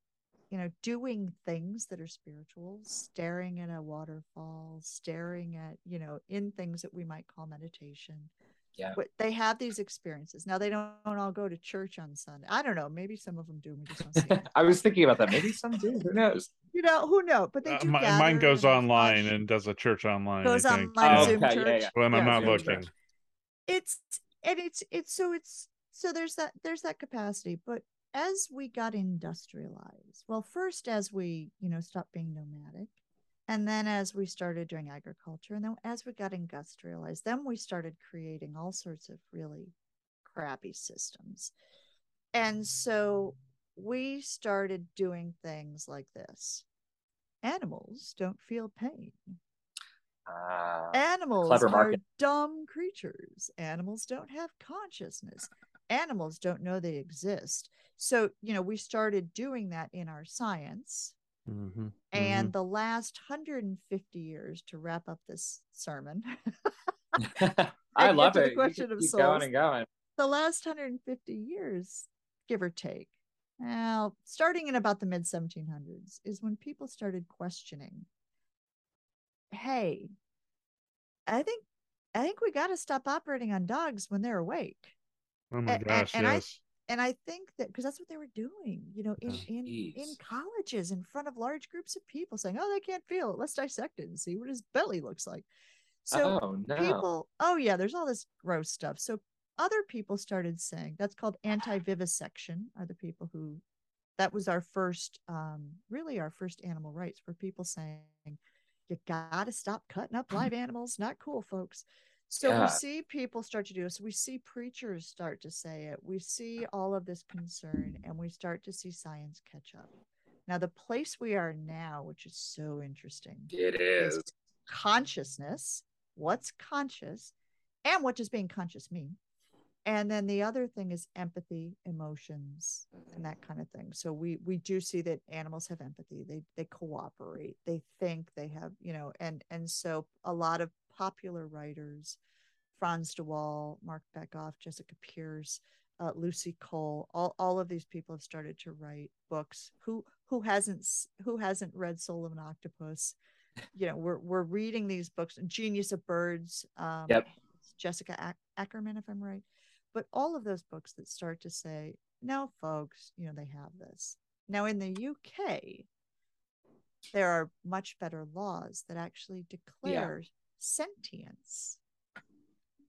Speaker 3: you know doing things that are spiritual staring at a waterfall staring at you know in things that we might call meditation
Speaker 4: Yeah.
Speaker 3: but they have these experiences now they don't, all go to church on sunday i don't know maybe some of them do we just [laughs] don't see.
Speaker 4: I was thinking about that. Maybe some do. Who knows? [laughs]
Speaker 3: you know who know but they
Speaker 2: Uh,
Speaker 3: do
Speaker 2: mi-
Speaker 3: gather
Speaker 2: mine goes
Speaker 3: and
Speaker 2: online and does a church online.
Speaker 3: goes
Speaker 2: I think.
Speaker 3: online
Speaker 4: Oh,
Speaker 3: zoom
Speaker 4: okay,
Speaker 3: church
Speaker 4: yeah.
Speaker 2: when I'm not
Speaker 3: Zoom
Speaker 2: looking.
Speaker 3: church. it's and it's it's so it's so there's that there's that capacity but as we got industrialized well first as we you know stopped being nomadic and then as we started doing agriculture and then as we got industrialized then we started creating all sorts of really crappy systems. And so we started doing things like this. Animals don't feel pain.
Speaker 4: Ah,
Speaker 3: animals are dumb creatures. Animals don't have consciousness animals don't know they exist so you know we started doing that in our science
Speaker 2: Mhm.
Speaker 3: and the last 150 years to wrap up this sermon [laughs]
Speaker 4: I love
Speaker 3: the
Speaker 4: it. You
Speaker 3: question of
Speaker 4: keep
Speaker 3: souls.
Speaker 4: going and going.
Speaker 3: the last 150 years give or take now starting in about the mid 1700s is when people started questioning hey i think i think we got to stop operating on dogs when they're awake
Speaker 2: Oh my
Speaker 3: a- a-
Speaker 2: gosh,
Speaker 3: and I-
Speaker 2: yes.
Speaker 3: and i think that because that's what they were doing you know in
Speaker 2: Yeah.
Speaker 3: in in colleges in front of large groups of people saying oh they can't feel it let's dissect it and see what his belly looks like so
Speaker 4: oh no.
Speaker 3: people oh yeah there's all this gross stuff so other people started saying that's called anti-vivisection are the people who that was our first um really our first animal rights were people saying you gotta stop cutting up live [laughs] animals. Not cool, folks. So
Speaker 4: Yeah.
Speaker 3: we see people start to do this. We see preachers start to say it. We see all of this concern, and we start to see science catch up. Now, the place we are now, which is so interesting,
Speaker 4: It
Speaker 3: is
Speaker 4: is.
Speaker 3: consciousness. What's conscious, and what does being conscious mean? And then the other thing is empathy, emotions, and that kind of thing. So we we do see that animals have empathy. They they cooperate. They think. They have you know, and and so a lot of popular writers, Frans de Waal, Marc Bekoff, Jessica Pierce, uh, Lucy Cole, all all of these people have started to write books. Who who hasn't who hasn't read Soul of an Octopus? You know, we're we're reading these books. Genius of Birds. Um,
Speaker 4: Yep.
Speaker 3: Jessica Ac- Ackerman, if I'm right but all of those books that start to say no folks you know they have this now in the uk there are much better laws that actually declare sentience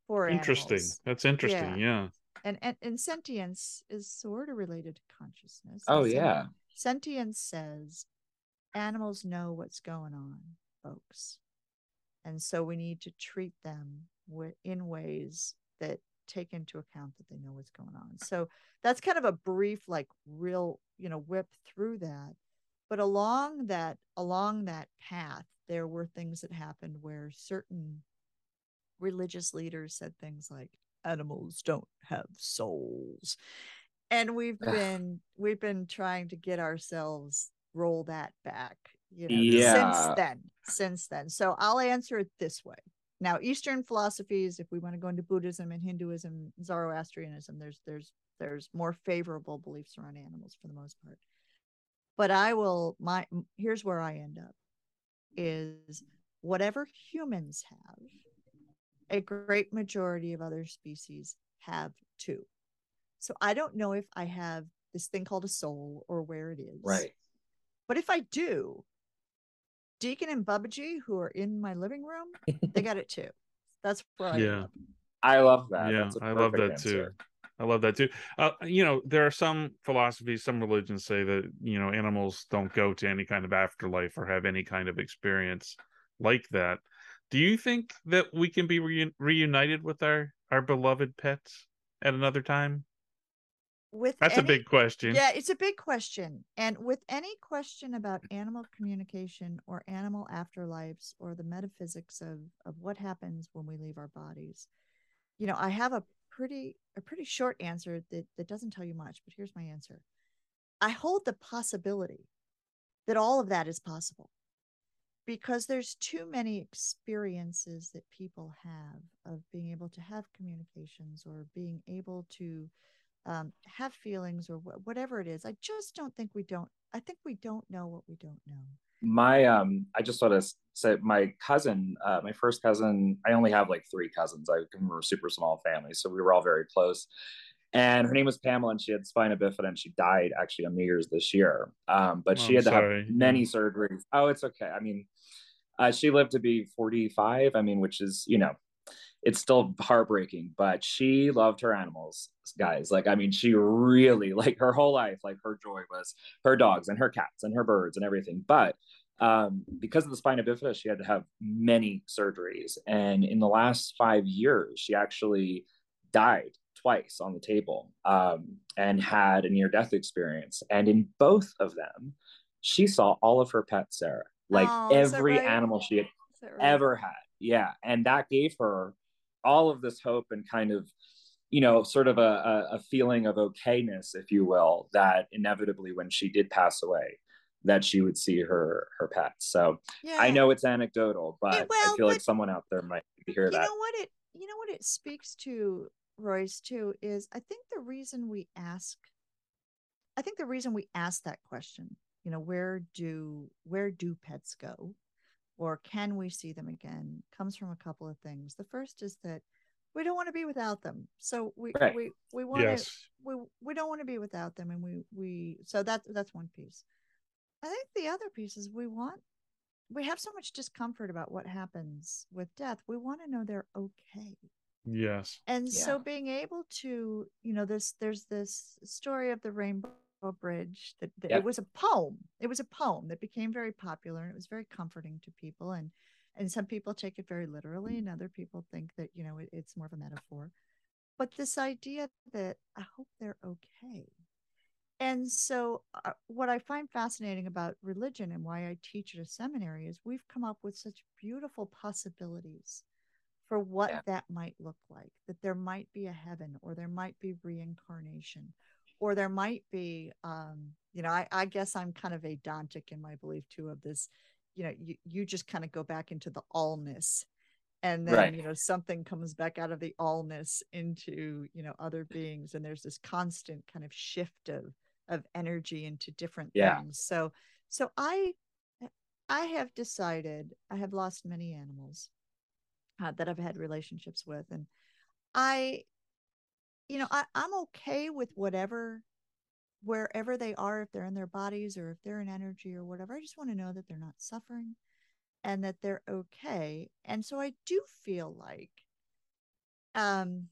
Speaker 3: for
Speaker 2: Interesting.
Speaker 3: animals.
Speaker 2: That's interesting. Yeah.
Speaker 3: And, and and sentience is sort of related to consciousness
Speaker 4: Oh
Speaker 3: And sen-
Speaker 4: yeah.
Speaker 3: sentience says animals know what's going on folks and so we need to treat them wi- in ways that take into account that they know what's going on so that's kind of a brief like real you know whip through that but along that along that path there were things that happened where certain religious leaders said things like animals don't have souls. And we've been we've been trying to get ourselves roll that back you know
Speaker 4: Yeah.
Speaker 3: since then since then. So i'll answer it this way. Now eastern philosophies if we want to go into buddhism and hinduism zoroastrianism there's there's there's more favorable beliefs around animals for the most part but i will my here's where i end up is whatever humans have a great majority of other species have too so i don't know if i have this thing called a soul or where it is
Speaker 4: Right.
Speaker 3: but if I do, Deacon and Bubbaji, who are in my living room, they [laughs] got it too. That's where I
Speaker 2: Yeah.
Speaker 4: I love that.
Speaker 2: yeah,
Speaker 4: That's a
Speaker 2: I love that
Speaker 4: perfect
Speaker 2: too. I love that too. Uh, you know, there are some philosophies, some religions say that you know animals don't go to any kind of afterlife or have any kind of experience like that. Do you think that we can be reu- reunited with our our beloved pets at another time?
Speaker 3: With
Speaker 2: That's a big question.
Speaker 3: Yeah, it's a big question. And with any question about animal communication or animal afterlives or the metaphysics of of what happens when we leave our bodies, you know, I have a pretty a pretty short answer that that doesn't tell you much, but here's my answer. I hold the possibility that all of that is possible because there's too many experiences that people have of being able to have communications or being able to um, have feelings or wh- whatever it is. I just don't think we don't. I think we don't know what we don't know.
Speaker 4: My um, I just want to say my cousin, uh, my first cousin. I only have like three cousins. I come from a super small family, so we were all very close. And her name was Pamela, and she had spina bifida, and she died actually on New Year's this year. Um, but
Speaker 2: Oh,
Speaker 4: she had to have many surgeries. Oh, it's okay. I mean, uh, she lived to be 45. I mean, which is you know, it's still heartbreaking. But she loved her animals, guys. Like, I mean, she really [laughs] like her whole life. Like, her joy was her dogs and her cats and her birds and everything. But um, because of the spina bifida, she had to have many surgeries. And in the last five years, she actually died twice on the table um, and had a near death experience. And in both of them, she saw all of her pets, Sarah, like
Speaker 3: Oh,
Speaker 4: every
Speaker 3: right?
Speaker 4: animal she had
Speaker 3: right?
Speaker 4: ever had. Yeah. And that gave her all of this hope and kind of, you know, sort of a, a, feeling of okayness, if you will, that inevitably when she did pass away, that she would see her her pets. So
Speaker 3: Yeah.
Speaker 4: I know it's anecdotal, but
Speaker 3: It- well,
Speaker 4: I feel like someone out there might hear that.
Speaker 3: you
Speaker 4: that.
Speaker 3: know what it you know what it speaks to royce too is i think the reason we ask i think the reason we ask that question you know where do where do pets go or can we see them again comes from a couple of things. The first is that we don't want to be without them. So we
Speaker 4: Right.
Speaker 3: we we want to we we don't want to be without them and we we so that's that's one piece. I think the other piece is we want we have so much discomfort about what happens with death. We want to know they're okay.
Speaker 2: Yes.
Speaker 3: and so being able to you know this there's this story of the rainbow Bridge. That, that
Speaker 4: Yep.
Speaker 3: it was a poem. It was a poem that became very popular and it was very comforting to people. And and some people take it very literally, and other people think that you know it, it's more of a metaphor. But this idea that I hope they're okay. And so, uh, what I find fascinating about religion and why I teach at a seminary is we've come up with such beautiful possibilities for what
Speaker 4: Yeah.
Speaker 3: that might look like that there might be a heaven or there might be reincarnation or there might be um you know i, I guess i'm kind of adontic in my belief too of this you know you, you just kind of go back into the allness and then
Speaker 4: Right.
Speaker 3: you know something comes back out of the allness into you know other beings and there's this constant kind of shift of of energy into different
Speaker 4: Yeah.
Speaker 3: things so so i i have decided i have lost many animals uh, that I've had relationships with, and I, you know, I, I'm okay with whatever, wherever they are, if they're in their bodies or if they're in energy or whatever. I just want to know that they're not suffering, and that they're okay. And so I do feel like, um,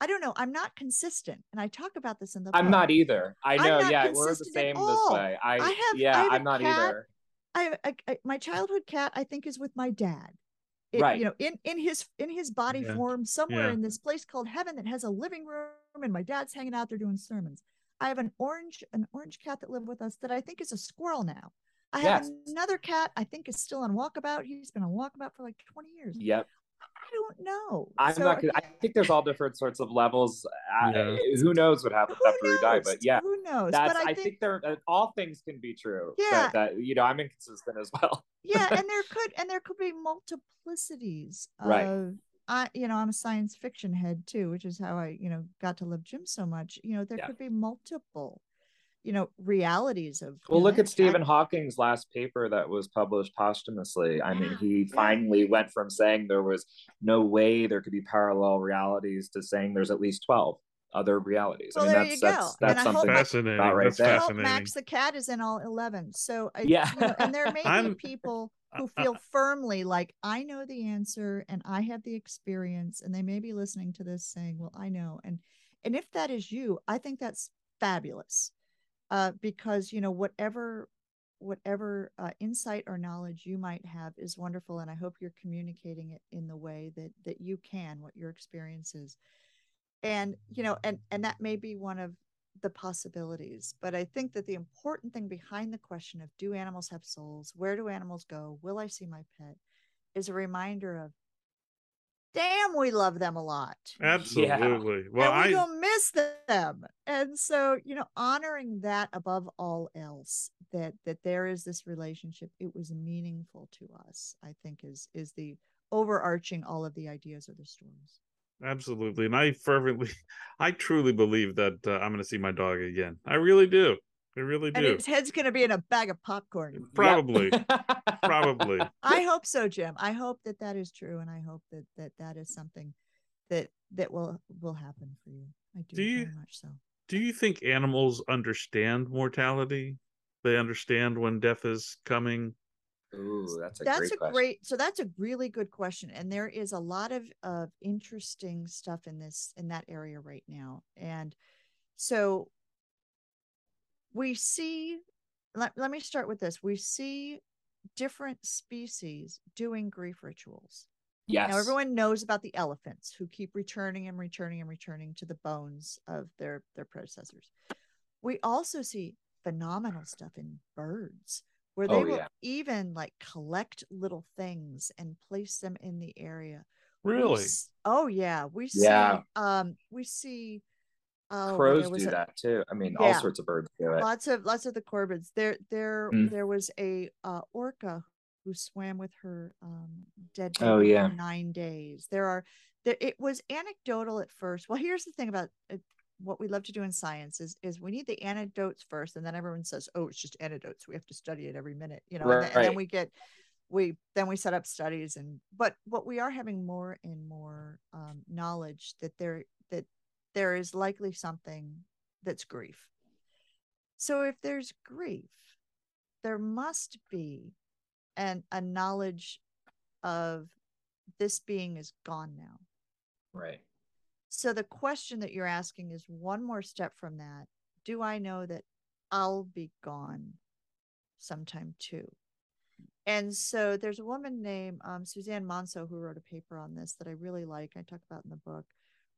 Speaker 3: I don't know, I'm not consistent, and I talk about this in the.
Speaker 4: I'm
Speaker 3: book.
Speaker 4: not either. I know. Yeah, we're the same this way. I,
Speaker 3: I have-
Speaker 4: yeah,
Speaker 3: I have a
Speaker 4: I'm not
Speaker 3: cat.
Speaker 4: either.
Speaker 3: I, I, I my childhood cat I think is with my dad. It-
Speaker 4: Right.
Speaker 3: You know, in in his in his body
Speaker 2: Yeah.
Speaker 3: form somewhere
Speaker 2: Yeah.
Speaker 3: in this place called heaven that has a living room and my dad's hanging out there doing sermons. I have an orange an orange cat that lived with us that I think is a squirrel now. I have another cat I think is still on walkabout. He's been on walkabout for like 20 years.
Speaker 4: Yep.
Speaker 3: I don't know.
Speaker 4: I'm
Speaker 3: So,
Speaker 4: not. gonna- I think there's all different sorts of levels. I- who knows what happens
Speaker 3: who
Speaker 4: after we die? But yeah,
Speaker 3: who knows?
Speaker 4: that's.
Speaker 3: but I,
Speaker 4: I,
Speaker 3: think,
Speaker 4: think, there. uh, All things can be true.
Speaker 3: Yeah.
Speaker 4: That, that you know, I'm inconsistent as well.
Speaker 3: yeah and there [laughs] could and there could be multiplicities
Speaker 4: Right.
Speaker 3: of i you know i'm a science fiction head too which is how i you know got to love jim so much you know there
Speaker 4: Yeah.
Speaker 3: could be multiple you know realities of
Speaker 4: Well, look
Speaker 3: know,
Speaker 4: at Stephen
Speaker 3: cat-
Speaker 4: Hawking's last paper that was published posthumously. I mean, he
Speaker 3: yeah.
Speaker 4: finally went from saying there was no way there could be parallel realities to saying there's at least 12 other realities.
Speaker 3: Well,
Speaker 4: I mean,
Speaker 3: there
Speaker 4: that's
Speaker 3: you
Speaker 4: that's
Speaker 3: go. And
Speaker 4: that's
Speaker 3: I hope
Speaker 4: something.
Speaker 2: Fascinating.
Speaker 4: About right
Speaker 2: That's
Speaker 4: there.
Speaker 3: I hope
Speaker 2: fascinating.
Speaker 3: max the cat is in all 11 so I,
Speaker 4: Yeah.
Speaker 3: you know, and there may be people who feel firmly like i know the answer and i have the experience and they may be listening to this saying well i know and and if that is you i think that's fabulous uh because you know whatever whatever uh, insight or knowledge you might have is wonderful and i hope you're communicating it in the way that that you can what your experience is. And you know and and that may be one of the possibilities but i think that the important thing behind the question of do animals have souls? Where do animals go? Will i see my pet? is a reminder of damn we love them a lot
Speaker 2: Absolutely. Well,
Speaker 3: and we
Speaker 2: I
Speaker 3: don't miss them and so you know honoring that above all else that that there is this relationship it was meaningful to us i think is is the overarching all of the ideas of the stories
Speaker 2: absolutely, and I fervently, [laughs] I truly believe that uh, I'm going to see my dog again. I really do. I really
Speaker 3: and
Speaker 2: do.
Speaker 3: its head's going to be in a bag of popcorn
Speaker 2: Probably.
Speaker 4: Yep.
Speaker 2: Probably. [laughs]
Speaker 3: I hope so, Jim. I hope that that is true, and I hope that that that is something that that will will happen for you. I do,
Speaker 2: Do you-
Speaker 3: very much so.
Speaker 2: Do you think animals understand mortality? They understand when death is coming.
Speaker 4: Ooh, that's a
Speaker 3: that's
Speaker 4: great
Speaker 3: a
Speaker 4: question.
Speaker 3: great. So that's a really good question, and there is a lot of of interesting stuff in this in that area right now. And so we see. Let, let me start with this. We see different species doing grief rituals.
Speaker 4: Yes.
Speaker 3: Now everyone knows about the elephants who keep returning and returning and returning to the bones of their their predecessors. We also see phenomenal stuff in birds where they
Speaker 4: Oh,
Speaker 3: will
Speaker 4: yeah.
Speaker 3: even like collect little things and place them in the area.
Speaker 2: Really?
Speaker 3: s- oh yeah, we see
Speaker 4: Yeah.
Speaker 3: um we see oh
Speaker 4: Crows do
Speaker 3: a-
Speaker 4: that too. I mean,
Speaker 3: Yeah.
Speaker 4: all sorts of birds do it.
Speaker 3: lots of lots of the corvids there there
Speaker 4: Mm.
Speaker 3: there was a uh, orca who swam with her um dead
Speaker 4: Oh,
Speaker 3: baby
Speaker 4: yeah.
Speaker 3: for nine days there are there it was anecdotal at first well here's the thing about uh, what we love to do in science is is we need the anecdotes first and then everyone says oh it's just anecdotes we have to study it every minute you know and, then, and then we get we then we set up studies and but what we are having more and more um, knowledge that there that there is likely something that's grief so if there's grief, there must be an a knowledge of this being is gone now.
Speaker 4: Right.
Speaker 3: So the question that you're asking is one more step from that. do I know that I'll be gone sometime too? And so there's a woman named um, Susana Monsó who wrote a paper on this that I really like. I talk about in the book.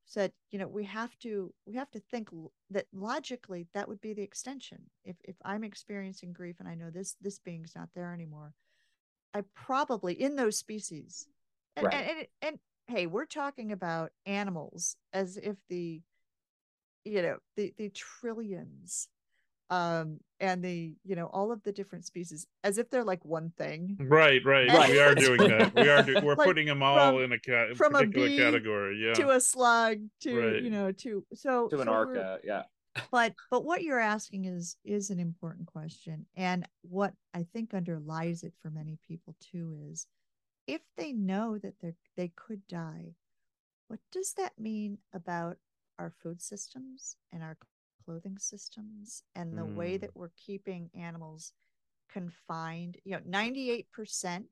Speaker 3: Said, you know, we have to we have to think that logically that would be the extension. If if I'm experiencing grief and I know this this being's not there anymore, I probably in those species, and,
Speaker 4: Right.
Speaker 3: and, and, and hey, we're talking about animals as if the, you know, the the trillions, um, and the you know all of the different species as if they're like one thing.
Speaker 2: Right, right.
Speaker 3: Right.
Speaker 2: We are doing that. We are. Do- [laughs] we're
Speaker 3: Like,
Speaker 2: putting them all
Speaker 3: from-
Speaker 2: in a ca-
Speaker 3: from a bee
Speaker 2: category. Yeah.
Speaker 3: To a slug, to
Speaker 2: Right.
Speaker 3: you know, to so
Speaker 4: to an
Speaker 3: so
Speaker 4: orca. Yeah.
Speaker 3: but but what you're asking is is an important question and what i think underlies it for many people too is if they know that they they could die what does that mean about our food systems and our clothing systems and the way
Speaker 2: Mm.
Speaker 3: that we're keeping animals confined you know 98%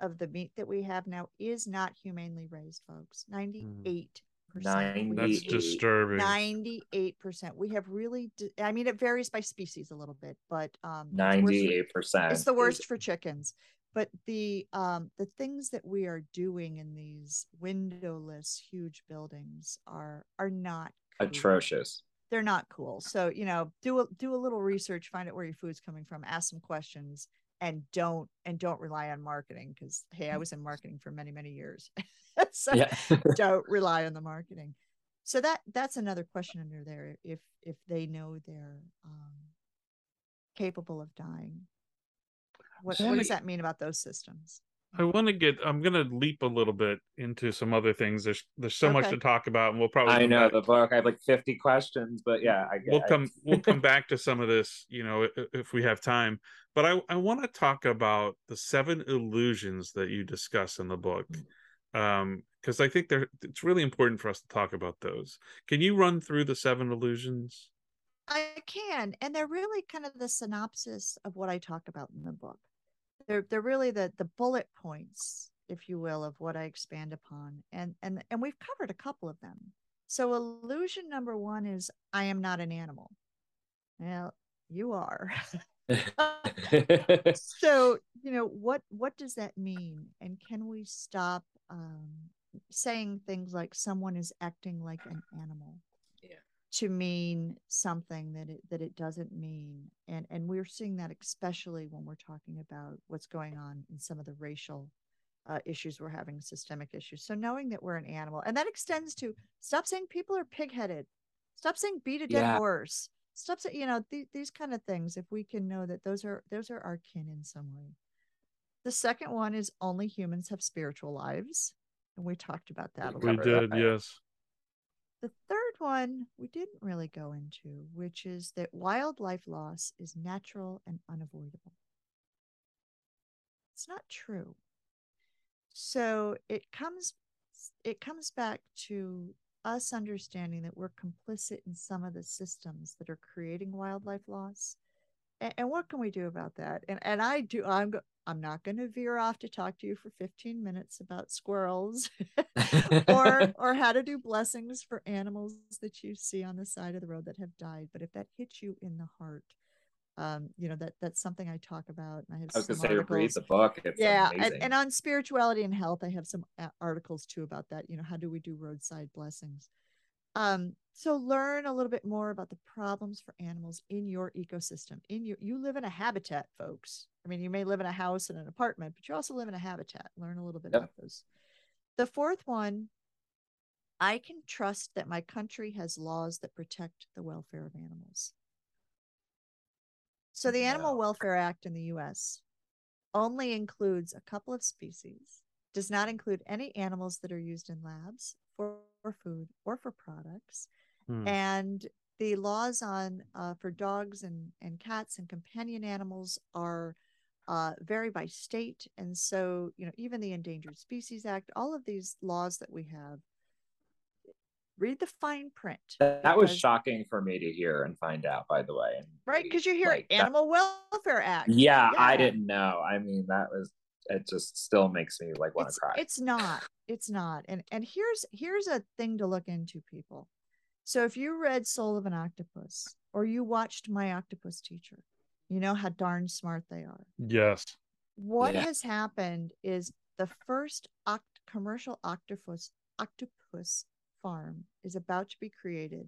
Speaker 3: of the meat that we have now is not humanely raised folks 98%
Speaker 4: Ninety-
Speaker 2: That's disturbing.
Speaker 3: 98% we have really di- i mean it varies by species a little bit but um it's worse for-
Speaker 4: Ninety-eight percent.
Speaker 3: it's the worst for chickens but the um the things that we are doing in these windowless huge buildings are are not cool.
Speaker 4: atrocious.
Speaker 3: They're not cool. So you know do a do a little research find out where your food's coming from ask some questions and don't and don't rely on marketing because hey i was in marketing for many many years. [laughs] So [laughs] don't rely on the marketing. So that that's another question under there if if they know they're um capable of dying. What, what does that mean about those systems
Speaker 2: I want to get. I'm going to leap a little bit into some other things. There's there's so much to talk about, and we'll probably.
Speaker 4: I know
Speaker 2: back-
Speaker 4: the book. I have like fifty questions, but yeah, I
Speaker 2: we'll
Speaker 4: I-
Speaker 2: come we'll come [laughs] back to some of this you know if we have time but i i want to talk about the seven illusions that you discuss in the book um because i think they're it's really important for us to talk about those can you run through the seven illusions
Speaker 3: I can, and they're really kind of the synopsis of what I talk about in the book. They're they're really the the bullet points, if you will, of what I expand upon, and and and we've covered a couple of them. So illusion number one is I am not an animal. Well, you are. [laughs] [laughs] so you know what what does that mean, and can we stop um, saying things like someone is acting like an animal? To mean something that it that it doesn't mean. And and we're seeing that especially when we're talking about what's going on in some of the racial uh, issues we're having systemic issues. So knowing that we're an animal and that extends to stop saying people are pig-headed. Stop saying beat a dead
Speaker 4: Yeah.
Speaker 3: horse. Stop saying you know th- these kind of things if we can know that those are those are our kin in some way. The second one is only humans have spiritual lives and we talked about that a
Speaker 2: we
Speaker 3: little
Speaker 4: cover
Speaker 2: did yes.
Speaker 3: The third one we didn't really go into, which is that wildlife loss is natural and unavoidable. It's not true. So it comes it comes back to us understanding that we're complicit in some of the systems that are creating wildlife loss. And, and what can we do about that? And and I do I'm I'm not going to veer off to talk to you for 15 minutes about squirrels [laughs] [laughs] or or how to do blessings for animals that you see on the side of the road that have died but if that hits you in the heart um you know that that's something i talk about i have
Speaker 4: I was gonna say, read the book. It's
Speaker 3: yeah and, and on spirituality and health i have some uh, articles too about that you know how do we do roadside blessings um so learn a little bit more about the problems for animals in your ecosystem in your you live in a habitat folks. I mean you may live in a house and an apartment but you also live in a habitat. Learn a little bit
Speaker 4: Yep.
Speaker 3: about those. The fourth one i can trust that my country has laws that protect the welfare of animals. So the animal welfare act in the us only includes a couple of species does not include any animals that are used in labs for food or for products
Speaker 2: Hmm.
Speaker 3: and the laws on uh, for dogs and and cats and companion animals are uh, vary by state and so you know even the endangered species act all of these laws that we have read the fine print
Speaker 4: that, that was shocking for me to hear and find out. By the way, and
Speaker 3: right because you hear
Speaker 4: like, that-
Speaker 3: animal welfare act
Speaker 4: yeah, I didn't know. I mean, that was it. Just still makes me like want to cry.
Speaker 3: it's not it's not and and here's here's a thing to look into people So if you read Soul of an Octopus or you watched My Octopus Teacher, you know how darn smart they are.
Speaker 2: Yes.
Speaker 3: What
Speaker 4: Yeah.
Speaker 3: has happened is the first oct- commercial octopus octopus farm is about to be created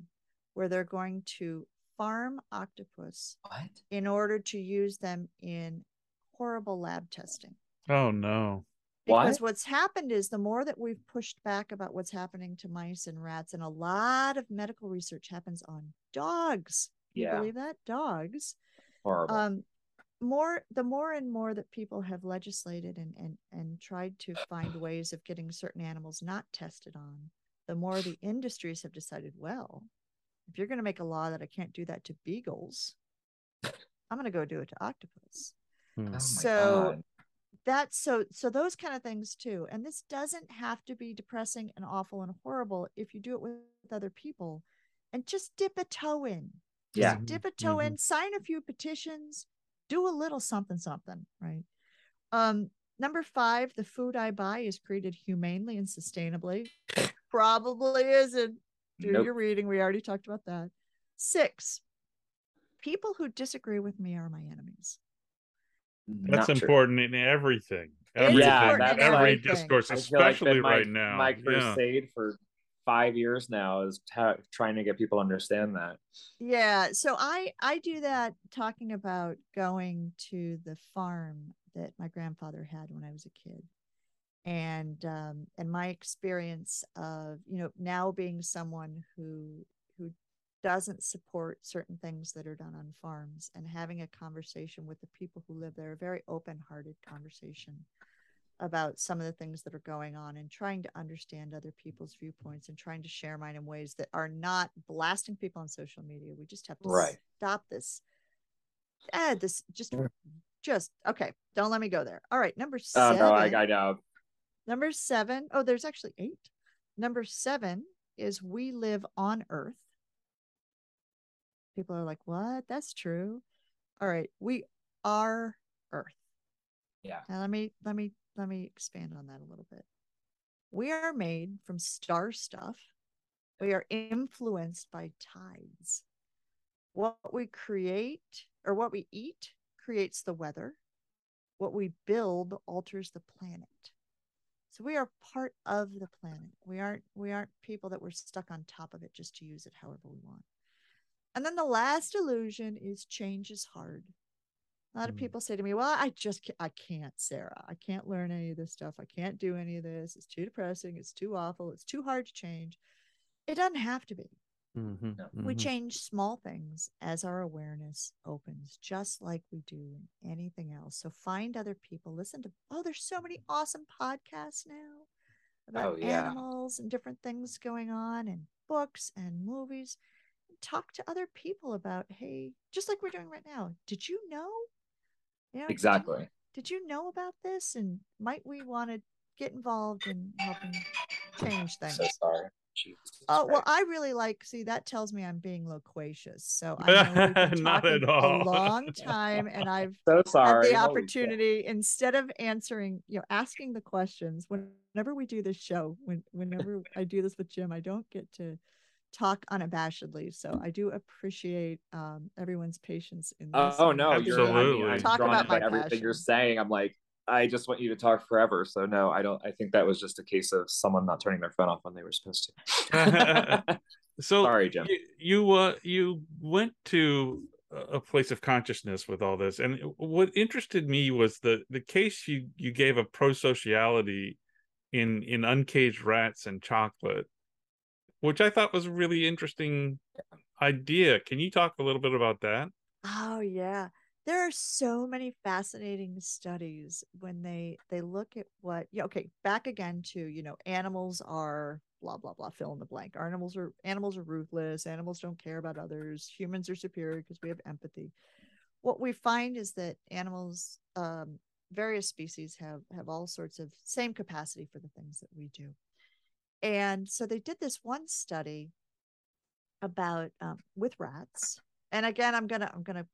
Speaker 3: where they're going to farm octopus
Speaker 4: What?
Speaker 3: in order to use them in horrible lab testing.
Speaker 2: Oh no.
Speaker 3: Because
Speaker 4: What?
Speaker 3: what's happened is the more that we've pushed back about what's happening to mice and rats, and a lot of medical research happens on dogs. You
Speaker 4: Yeah.
Speaker 3: believe that? Dogs.
Speaker 4: Horrible.
Speaker 3: Um, more the more and more that people have legislated and and and tried to find [clears throat] ways of getting certain animals not tested on, the more the industries have decided, well, if you're going to make a law that I can't do that to beagles, [laughs] I'm going to go do it to octopus
Speaker 2: Hmm.
Speaker 4: Oh
Speaker 3: so-
Speaker 4: God.
Speaker 3: That's so so those kind of things too and this doesn't have to be depressing and awful and horrible if you do it with other people and just dip a toe in just
Speaker 4: Yeah.
Speaker 3: dip a toe
Speaker 2: Mhm.
Speaker 3: in sign a few petitions do a little something something right um number five the food i buy is created humanely and sustainably probably isn't do
Speaker 4: Nope.
Speaker 3: your reading we already talked about that six people who disagree with me are my enemies
Speaker 2: That's
Speaker 4: Not true.
Speaker 2: important in everything.
Speaker 3: It's
Speaker 2: Everything.
Speaker 3: important
Speaker 4: in
Speaker 2: every
Speaker 3: everything.
Speaker 2: discourse,
Speaker 4: I feel like
Speaker 2: especially
Speaker 4: been my,
Speaker 2: right now.
Speaker 4: My
Speaker 2: Yeah.
Speaker 4: crusade for five years now is ta- trying to get people to understand that.
Speaker 3: Yeah, so I I do that talking about going to the farm that my grandfather had when I was a kid. And um and my experience of, you know, now being someone who who doesn't support certain things that are done on farms and having a conversation with the people who live there, a very open-hearted conversation about some of the things that are going on and trying to understand other people's viewpoints and trying to share mine in ways that are not blasting people on social media. We just have to
Speaker 4: Right.
Speaker 3: stop this. Ah, this just just okay. Don't let me go there. All right, number
Speaker 4: Oh
Speaker 3: seven.
Speaker 4: no, I, I know.
Speaker 3: Number seven. Oh, there's actually eight. Number seven is we live on Earth. People are like, what? That's true. All right. We are Earth.
Speaker 4: Yeah.
Speaker 3: Now let me let me let me expand on that a little bit. We are made from star stuff. We are influenced by tides. What we create or what we eat creates the weather. What we build alters the planet. So we are part of the planet. We aren't we aren't people that were stuck on top of it just to use it however we want. And then the last illusion is change is hard. A lot of
Speaker 2: Mm.
Speaker 3: people say to me, "Well, I just ca- I can't, Sarah. I can't learn any of this stuff. I can't do any of this. It's too depressing. It's too awful. It's too hard to change." It doesn't have to be.
Speaker 2: Mhm,
Speaker 4: No.
Speaker 3: We
Speaker 2: mhm.
Speaker 3: change small things as our awareness opens, just like we do in anything else. So find other people, listen to, oh, there's so many awesome podcasts now about
Speaker 4: Oh, yeah.
Speaker 3: animals and different things going on, and books and movies. Talk to other people about, hey, just like we're doing right now. Did you know? You know, did you-
Speaker 4: Exactly.
Speaker 3: Did you know about this? And might we want to get involved in helping change things?
Speaker 4: So sorry. Jesus
Speaker 3: Oh well, I really like. See, that tells me I'm being loquacious. So I [laughs]
Speaker 2: Not at all.
Speaker 3: a long time, and I've [laughs]
Speaker 4: so
Speaker 3: had
Speaker 4: sorry.
Speaker 3: the opportunity instead of answering, you know, asking the questions. Whenever we do this show, when whenever I do this with Jim, I don't get to talk unabashedly. So I do appreciate um, everyone's patience in this.
Speaker 4: Oh
Speaker 3: and
Speaker 4: no, you're. I mean,
Speaker 2: Absolutely.
Speaker 4: I'm
Speaker 3: Talk
Speaker 4: drawn
Speaker 3: about
Speaker 4: by
Speaker 3: my
Speaker 4: everything you're saying. I'm like, I just want you to talk forever. So no, I don't. I think that was just a case of someone not turning their phone off when they were supposed to. [laughs]
Speaker 2: So
Speaker 4: sorry, Jim.
Speaker 2: you you, uh, you went to a place of consciousness with all this, and what interested me was the the case you you gave of pro-sociality in in uncaged rats and chocolate, which I thought was a really interesting idea. Can you talk a little bit about that?
Speaker 3: Oh yeah. There are so many fascinating studies when they they look at what yeah, okay, back again to, you know, animals are blah blah blah fill in the blank. Animals are animals are ruthless, animals don't care about others, humans are superior because we have empathy. What we find is that animals um various species have have all sorts of same capacity for the things that we do. And so they did this one study about um, with rats and again i'm gonna i'm gonna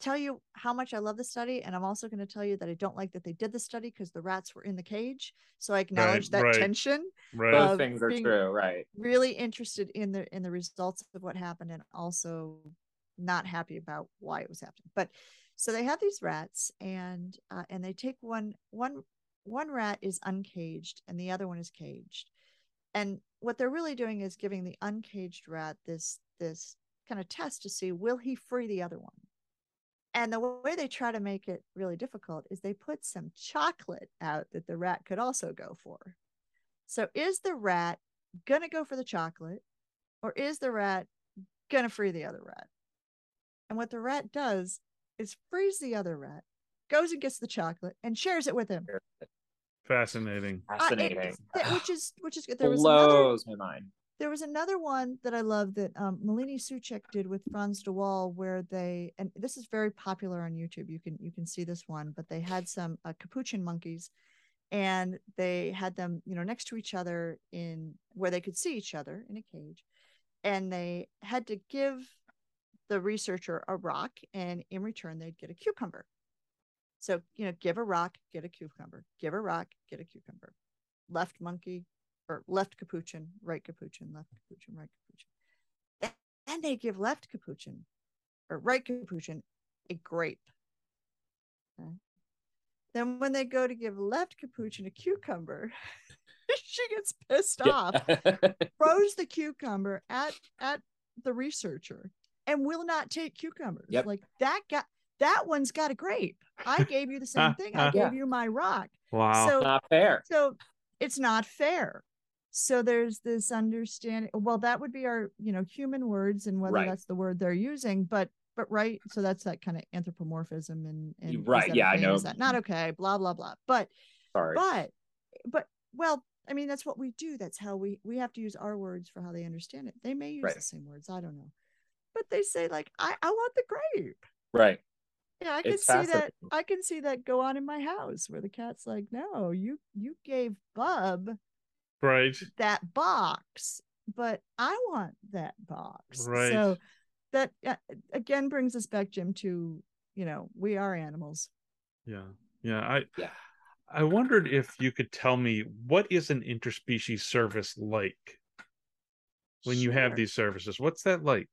Speaker 3: tell you how much I love the study, and I'm also going to tell you that I don't like that they did the study because the rats were in the cage. So I acknowledge
Speaker 2: Right,
Speaker 3: that
Speaker 2: right.
Speaker 3: tension.
Speaker 2: Right.
Speaker 4: Both things are true, right?
Speaker 3: Really interested in the in the results of what happened, and also not happy about why it was happening. But so they have these rats, and uh, and they take one one one rat is uncaged, and the other one is caged. And what they're really doing is giving the uncaged rat this this kind of test to see will he free the other one. And the way they try to make it really difficult is they put some chocolate out that the rat could also go for. So is the rat going to go for the chocolate or is the rat going to free the other rat? And what the rat does is frees the other rat, goes and gets the chocolate and shares it with him.
Speaker 2: Fascinating.
Speaker 3: Uh, it-
Speaker 4: Fascinating.
Speaker 3: that- which is which is good. There was another
Speaker 4: Blows my mind.
Speaker 3: there was another one that I love that um, Malini Suchak did with Frans de Waal, where they and this is very popular on YouTube. You can you can see this one, but they had some uh, capuchin monkeys, and they had them you know next to each other in where they could see each other in a cage, and they had to give the researcher a rock, and in return they'd get a cucumber. So you know, give a rock, get a cucumber. Give a rock, get a cucumber. Left monkey, or left capuchin, right capuchin, left capuchin, right capuchin. Then they give left capuchin or right capuchin a grape. Okay. Then when they go to give left capuchin a cucumber, [laughs] she gets pissed off, [laughs] throws the cucumber at at the researcher, and will not take cucumbers.
Speaker 4: Yep.
Speaker 3: Like that got that one's got a grape. I [laughs] gave you the same thing. I
Speaker 4: Yeah. [laughs]
Speaker 3: gave you my rock.
Speaker 2: Wow.
Speaker 3: So
Speaker 4: Not fair.
Speaker 3: so it's not fair so there's this understanding well that would be our you know human words and whether
Speaker 4: Right.
Speaker 3: that's the word they're using but but right so that's that kind of anthropomorphism and, and
Speaker 4: Right,
Speaker 3: that
Speaker 4: yeah, I know.
Speaker 3: is that not okay blah blah blah but
Speaker 4: Sorry.
Speaker 3: but but well i mean that's what we do that's how we we have to use our words for how they understand it they may use
Speaker 4: Right.
Speaker 3: the same words i don't know but they say like i i want the grape
Speaker 4: right.
Speaker 3: Yeah, I can see that. I can see that go on in my house where the cat's like, "No, you you gave Bub
Speaker 2: right.
Speaker 3: that box, but I want that box."
Speaker 2: Right.
Speaker 3: So that uh, again brings us back, Jim, to you know we are animals.
Speaker 2: Yeah. Yeah. I
Speaker 4: Yeah.
Speaker 2: I wondered if you could tell me what is an interspecies service like when you have these services? What's that like?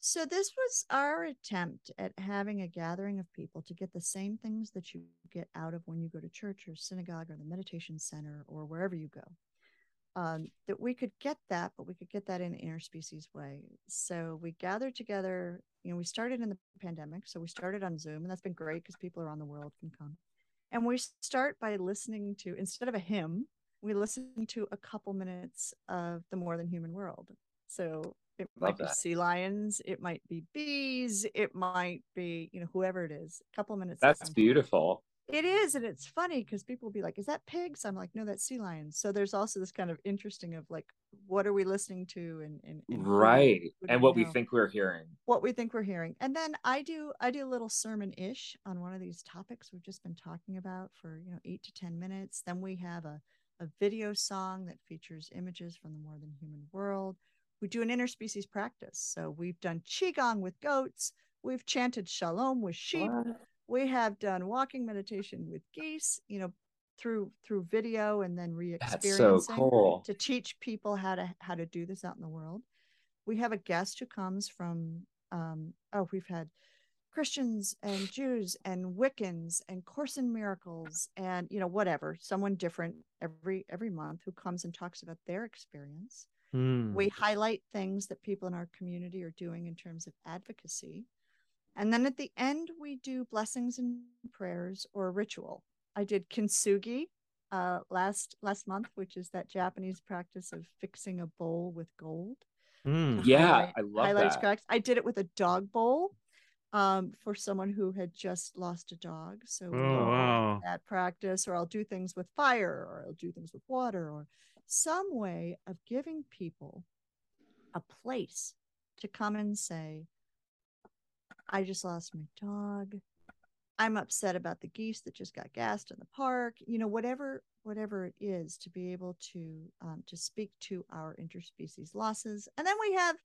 Speaker 3: So this was our attempt at having a gathering of people to get the same things that you get out of when you go to church or synagogue or the meditation center or wherever you go. Um, that we could get that, but we could get that in an interspecies way. So we gathered together. You know, we started in the pandemic, so we started on Zoom, and that's been great because people around the world can come. And we start by listening to instead of a hymn, we listen to a couple minutes of the More Than Human World. So it
Speaker 4: Love
Speaker 3: might be
Speaker 4: that.
Speaker 3: sea lions, it might be bees, it might be, you know, whoever it is. A couple minutes.
Speaker 4: That's beautiful.
Speaker 3: It is, and it's funny because people will be like, "Is that pigs?" I'm like, "No, that's sea lions." So there's also this kind of interesting of like, what are we listening to, and, and, and
Speaker 4: Right. And what we
Speaker 3: know?
Speaker 4: think we're hearing.
Speaker 3: what we think we're hearing and then i do i do a little sermon ish on one of these topics we've just been talking about for you know eight to ten minutes then we have a, a video song that features images from the more than human world we do an interspecies practice. So we've done qigong with goats we've chanted shalom with sheep we have done walking meditation with geese you know through through video and then re-experiencing
Speaker 4: cool.
Speaker 3: to teach people how to how to do this out in the world. We have a guest who comes from um oh we've had christians and jews and wiccans and course in miracles and you know whatever someone different every every month who comes and talks about their experience
Speaker 2: Hmm.
Speaker 3: we highlight things that people in our community are doing in terms of advocacy and then at the end we do blessings and prayers or a ritual i did kintsugi uh last last month which is that japanese practice of fixing a bowl with gold to
Speaker 4: Yeah,
Speaker 3: highlight-
Speaker 4: I love
Speaker 3: highlight
Speaker 4: that.
Speaker 3: cracks. I did it with a dog bowl um, for someone who had just lost a dog. So
Speaker 2: Oh, wow.
Speaker 3: that practice, or I'll do things with fire, or I'll do things with water, or some way of giving people a place to come and say, I just lost my dog. I'm upset about the geese that just got gassed in the park. You know, whatever whatever it is, to be able to um, to speak to our interspecies losses, and then we have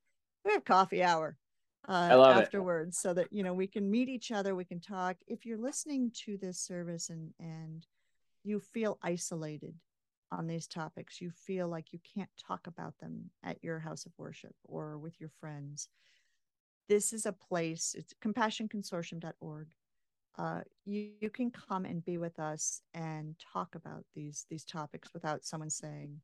Speaker 3: we have coffee hour. uh,
Speaker 4: love it.
Speaker 3: afterwards so that you know we can meet each other we can talk if you're listening to this service and and you feel isolated on these topics you feel like you can't talk about them at your house of worship or with your friends. This is a place it's compassionconsortium.org uh, you, you can come and be with us and talk about these these topics without someone saying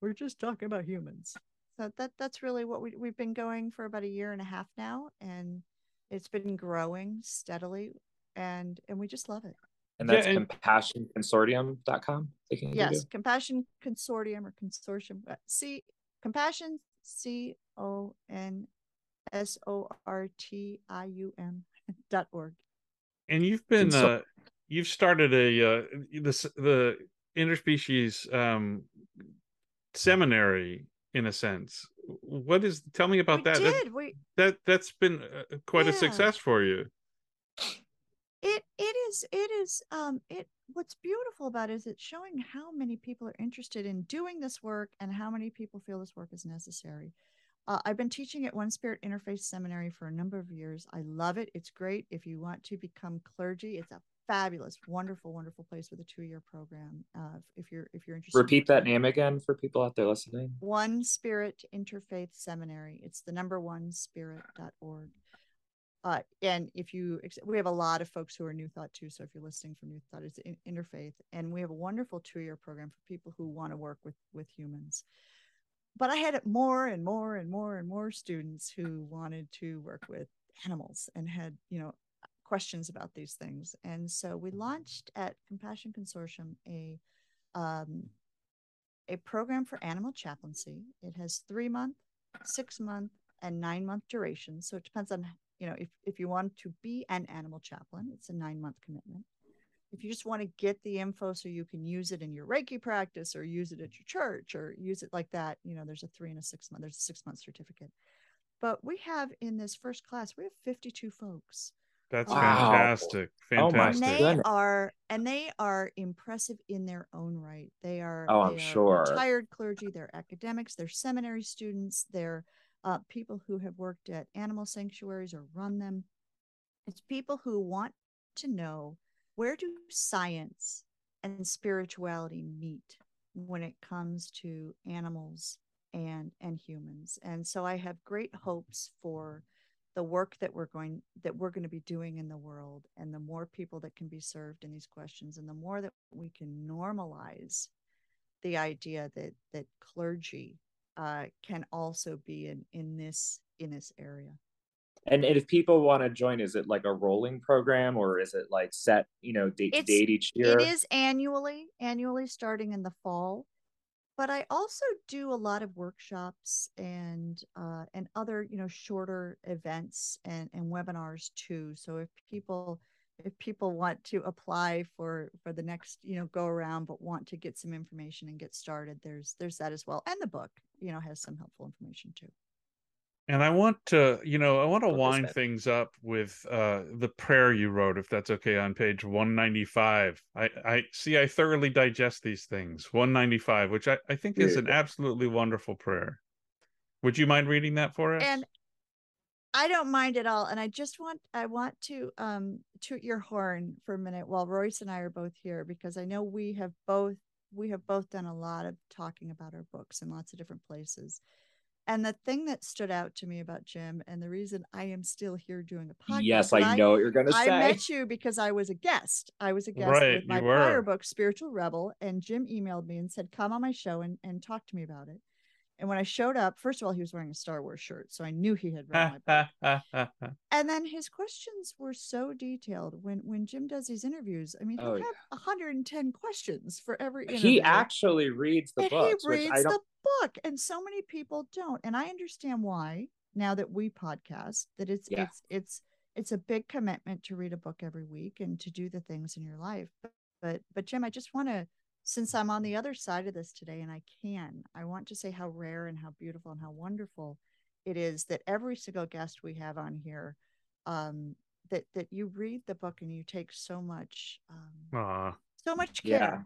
Speaker 3: we're just talking about humans. So that that's really what we, we've been going for about a year and a half now and it's been growing steadily and and we just love it
Speaker 4: And that's
Speaker 2: Yeah, and-
Speaker 4: compassionconsortium.com. They can
Speaker 3: yes
Speaker 4: do.
Speaker 3: compassion consortium or consortium c compassion c o n s o r t i u m dot org
Speaker 2: And you've been uh you've started a uh this the interspecies um seminary in a sense. What is tell me about
Speaker 3: we
Speaker 2: that. That-
Speaker 3: did we
Speaker 2: that that's been uh, quite a success for you.
Speaker 3: It it is it is um it what's beautiful about it is it's showing how many people are interested in doing this work and how many people feel this work is necessary. Uh, i've been teaching at one spirit interfaith seminary for a number of years. I love it. It's great. If you want to become clergy it's a fabulous wonderful wonderful place with a two-year program uh, if you're if you're interested in
Speaker 4: Repeat that name again for people out there listening.
Speaker 3: one spirit interfaith seminary. It's the number one spirit.org uh, and if you we have a lot of folks who are new thought too so if you're listening from new thought it's in, interfaith and we have a wonderful two-year program for people who want to work with with humans but i had more and more and more and more students who wanted to work with animals and had you know questions about these things and so we launched at compassion consortium a um, a program for animal chaplaincy. It has three month, six month, and nine month duration. So it depends on, you know, if, if you want to be an animal chaplain, it's a nine month commitment. If you just want to get the info so you can use it in your Reiki practice or use it at your church or use it like that, you know, there's a three and a six month, there's a six month certificate. But we have in this first class, we have 52 folks
Speaker 2: That's
Speaker 3: Wow.
Speaker 2: fantastic.
Speaker 4: Oh
Speaker 3: and they
Speaker 4: goodness.
Speaker 3: are and they are impressive in their own right they are
Speaker 4: Oh, I'm
Speaker 3: are
Speaker 4: sure.
Speaker 3: retired clergy they're academics they're seminary students they're uh, people who have worked at animal sanctuaries or run them. It's people who want to know where do science and spirituality meet when it comes to animals and and humans? And so i have great hopes for the work that we're going that we're going to be doing in the world and the more people that can be served in these questions and the more that we can normalize the idea that that clergy uh, can also be in in this in this area
Speaker 4: And if people want to join, is it like a rolling program or is it like set, you know, date to date each year?
Speaker 3: It is annually, annually starting in the fall. But I also do a lot of workshops and uh, and other you know shorter events and, and webinars too. So if people if people want to apply for for the next you know go around but want to get some information and get started, there's there's that as well. And the book you know has some helpful information too.
Speaker 2: And I want to, you know, I want to wind things up with uh the prayer you wrote, if that's okay, on page 195. I I see I thoroughly digest these things. 195, which I, I think is an absolutely wonderful prayer. Would you mind reading that for us?
Speaker 3: and i don't mind at all and i just want i want to um toot your horn for a minute while royce and i are both here because i know we have both we have both done a lot of talking about our books in lots of different places and the thing that stood out to me about jim and the reason i am still here doing a podcast
Speaker 4: yes,
Speaker 3: and
Speaker 4: I know what you're going to say.
Speaker 3: I
Speaker 4: say.
Speaker 3: met you because I was a guest. I was a guest
Speaker 2: Right,
Speaker 3: with my prior book, Spiritual Rebel, and Jim emailed me and said, "Come on my show and, and talk to me about it." And when I showed up, first of all, he was wearing a Star Wars shirt, so I knew he had read my book. [laughs] and then his questions were so detailed. When when Jim does these interviews, I mean, he'll
Speaker 4: Oh,
Speaker 3: have 110 questions for every interview.
Speaker 4: he actually reads the
Speaker 3: and
Speaker 4: books,
Speaker 3: he
Speaker 4: which I
Speaker 3: reads
Speaker 4: don't.
Speaker 3: the book, and so many people don't. And I understand why now that we podcast that it's
Speaker 4: Yeah.
Speaker 3: it's it's it's a big commitment to read a book every week and to do the things in your life. But but, but Jim, I just want to since I'm on the other side of this today and I can, I want to say how rare and how beautiful and how wonderful it is that every single guest we have on here um that that you read the book and you take so much um
Speaker 2: Aw.
Speaker 3: so much
Speaker 4: Yeah.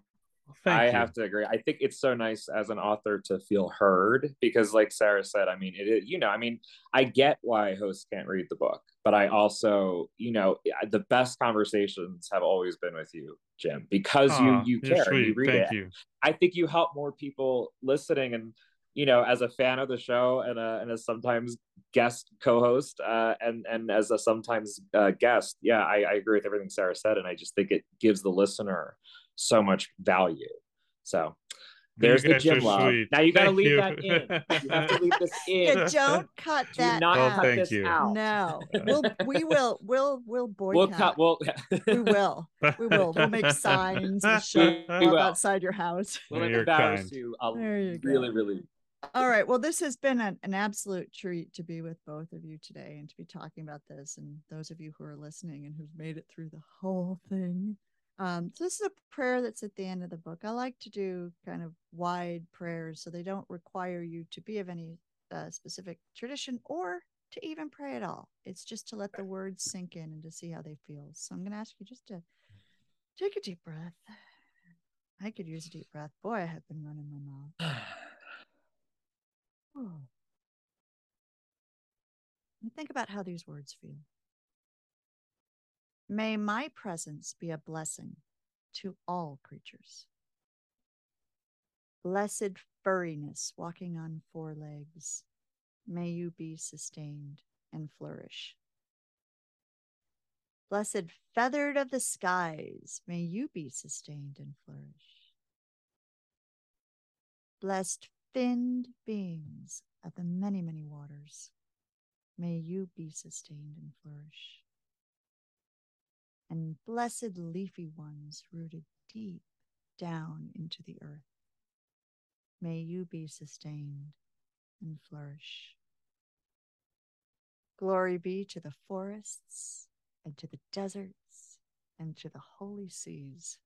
Speaker 3: Care
Speaker 4: I
Speaker 2: you.
Speaker 4: have to agree. I think it's so nice as an author to feel heard because, like Sarah said, I mean, it is, you know, I mean, I get why hosts can't read the book, but I also, you know, the best conversations have always been with you, Jim, because you you care,
Speaker 2: sweet.
Speaker 4: you read
Speaker 2: Thank
Speaker 4: it.
Speaker 2: you.
Speaker 4: I think you help more people listening and you know as a fan of the show and a, and a sometimes guest co-host uh, and and as a sometimes uh, guest yeah I, I agree with everything sarah said and i just think it gives the listener so much value so there's the
Speaker 2: guys
Speaker 4: Jim love.
Speaker 2: sweet.
Speaker 4: Now you got to leave
Speaker 2: you.
Speaker 4: that in. You have to leave this [laughs] in.
Speaker 3: Yeah, don't cut
Speaker 4: Do
Speaker 3: that
Speaker 4: not
Speaker 2: Oh,
Speaker 4: cut
Speaker 2: thank
Speaker 4: this
Speaker 2: you.
Speaker 4: out.
Speaker 3: No, we'll [laughs] we will we'll we'll boycott.
Speaker 4: We'll cut. We'll
Speaker 3: we will. We will. We'll make [laughs] signs and show
Speaker 4: We
Speaker 3: up
Speaker 4: will.
Speaker 3: outside your house.
Speaker 4: we'll
Speaker 2: You're
Speaker 4: embarrass
Speaker 2: kind.
Speaker 4: you. A
Speaker 3: There you go.
Speaker 4: really, really.
Speaker 3: All right. Well, this has been an, an absolute treat to be with both of you today and to be talking about this. And those of you who are listening and who've made it through the whole thing. Um, so this is a prayer that's at the end of the book. I like to do kind of wide prayers so they don't require you to be of any uh, specific tradition or to even pray at all. It's just to let the words sink in and to see how they feel. So I'm going to ask you just to take a deep breath. I could use a deep breath. Boy, I have been running my mouth. [sighs] Oh. And think about how these words feel. May my presence be a blessing to all creatures. Blessed furriness walking on four legs, may you be sustained and flourish. Blessed feathered of the skies, may you be sustained and flourish. Blessed finned beings of the many, many waters, may you be sustained and flourish. And blessed leafy ones rooted deep down into the earth, may you be sustained and flourish. Glory be to the forests and to the deserts and to the holy seas,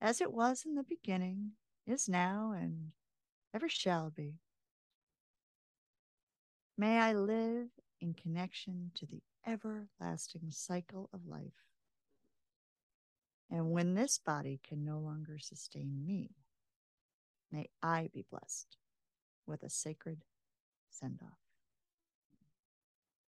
Speaker 3: as it was in the beginning, is now, and ever shall be. May I live in connection to the everlasting cycle of life. And when this body can no longer sustain me, may I be blessed with a sacred send off.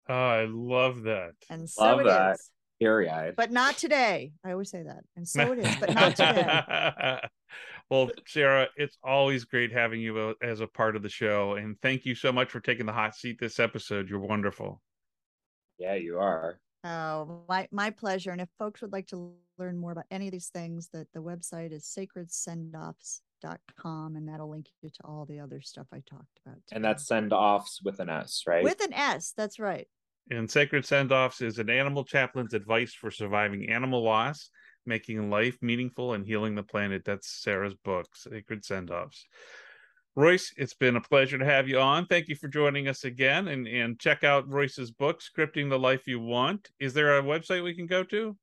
Speaker 2: Oh, ah, I love that.
Speaker 3: And so
Speaker 4: Love
Speaker 3: it is,
Speaker 4: that. Teary eyed.
Speaker 3: But not today. I always say that. And so it is, but not [laughs] today. [laughs]
Speaker 2: well, Sarah, it's always great having you uh, as a part of the show. And thank you so much for taking the hot seat this episode. You're wonderful.
Speaker 4: Yeah, you are.
Speaker 3: Oh, my my pleasure. And if folks would like to learn more about any of these things, that the website is sacredsendoffs.com and that'll link you to all the other stuff I talked about.
Speaker 4: And
Speaker 3: today.
Speaker 4: that's send offs with an S, right?
Speaker 3: with an S. That's right.
Speaker 2: And Sacred Sendoffs is an animal chaplain's advice for surviving animal loss, making life meaningful, and healing the planet. That's Sarah's book, Sacred Sendoffs. Royce, it's been a pleasure to have you on. Thank you for joining us again. And, and check out Royce's book, Scripting the Life You Want. Is there a website we can go to?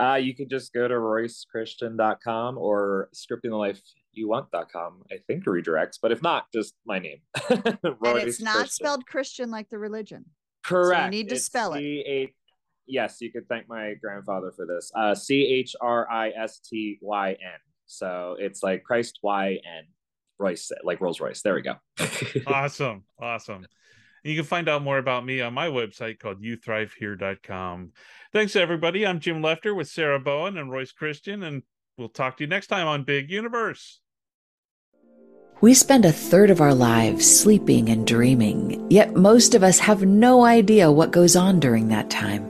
Speaker 4: Uh, you can just go to roycechristyn.com or scriptingthelifeyouwant.com. I think redirects, but if not, just my name. [laughs]
Speaker 3: and it's not
Speaker 4: Christian.
Speaker 3: spelled Christian like the religion.
Speaker 4: correct.
Speaker 3: You need to
Speaker 4: It's
Speaker 3: spell it.
Speaker 4: C-H- Yes, you could thank my grandfather for this. Uh, C H R I S T Y N. So it's like Christ Y N. Royce, like Rolls Royce. There we go. [laughs]
Speaker 2: awesome. Awesome. You can find out more about me on my website called youthrivehere.com. Thanks, everybody. I'm Jim Lefter with Sarah Bowen and Royce Christyn, and we'll talk to you next time on Big Universe.
Speaker 5: We spend a third of our lives sleeping and dreaming, yet most of us have no idea what goes on during that time.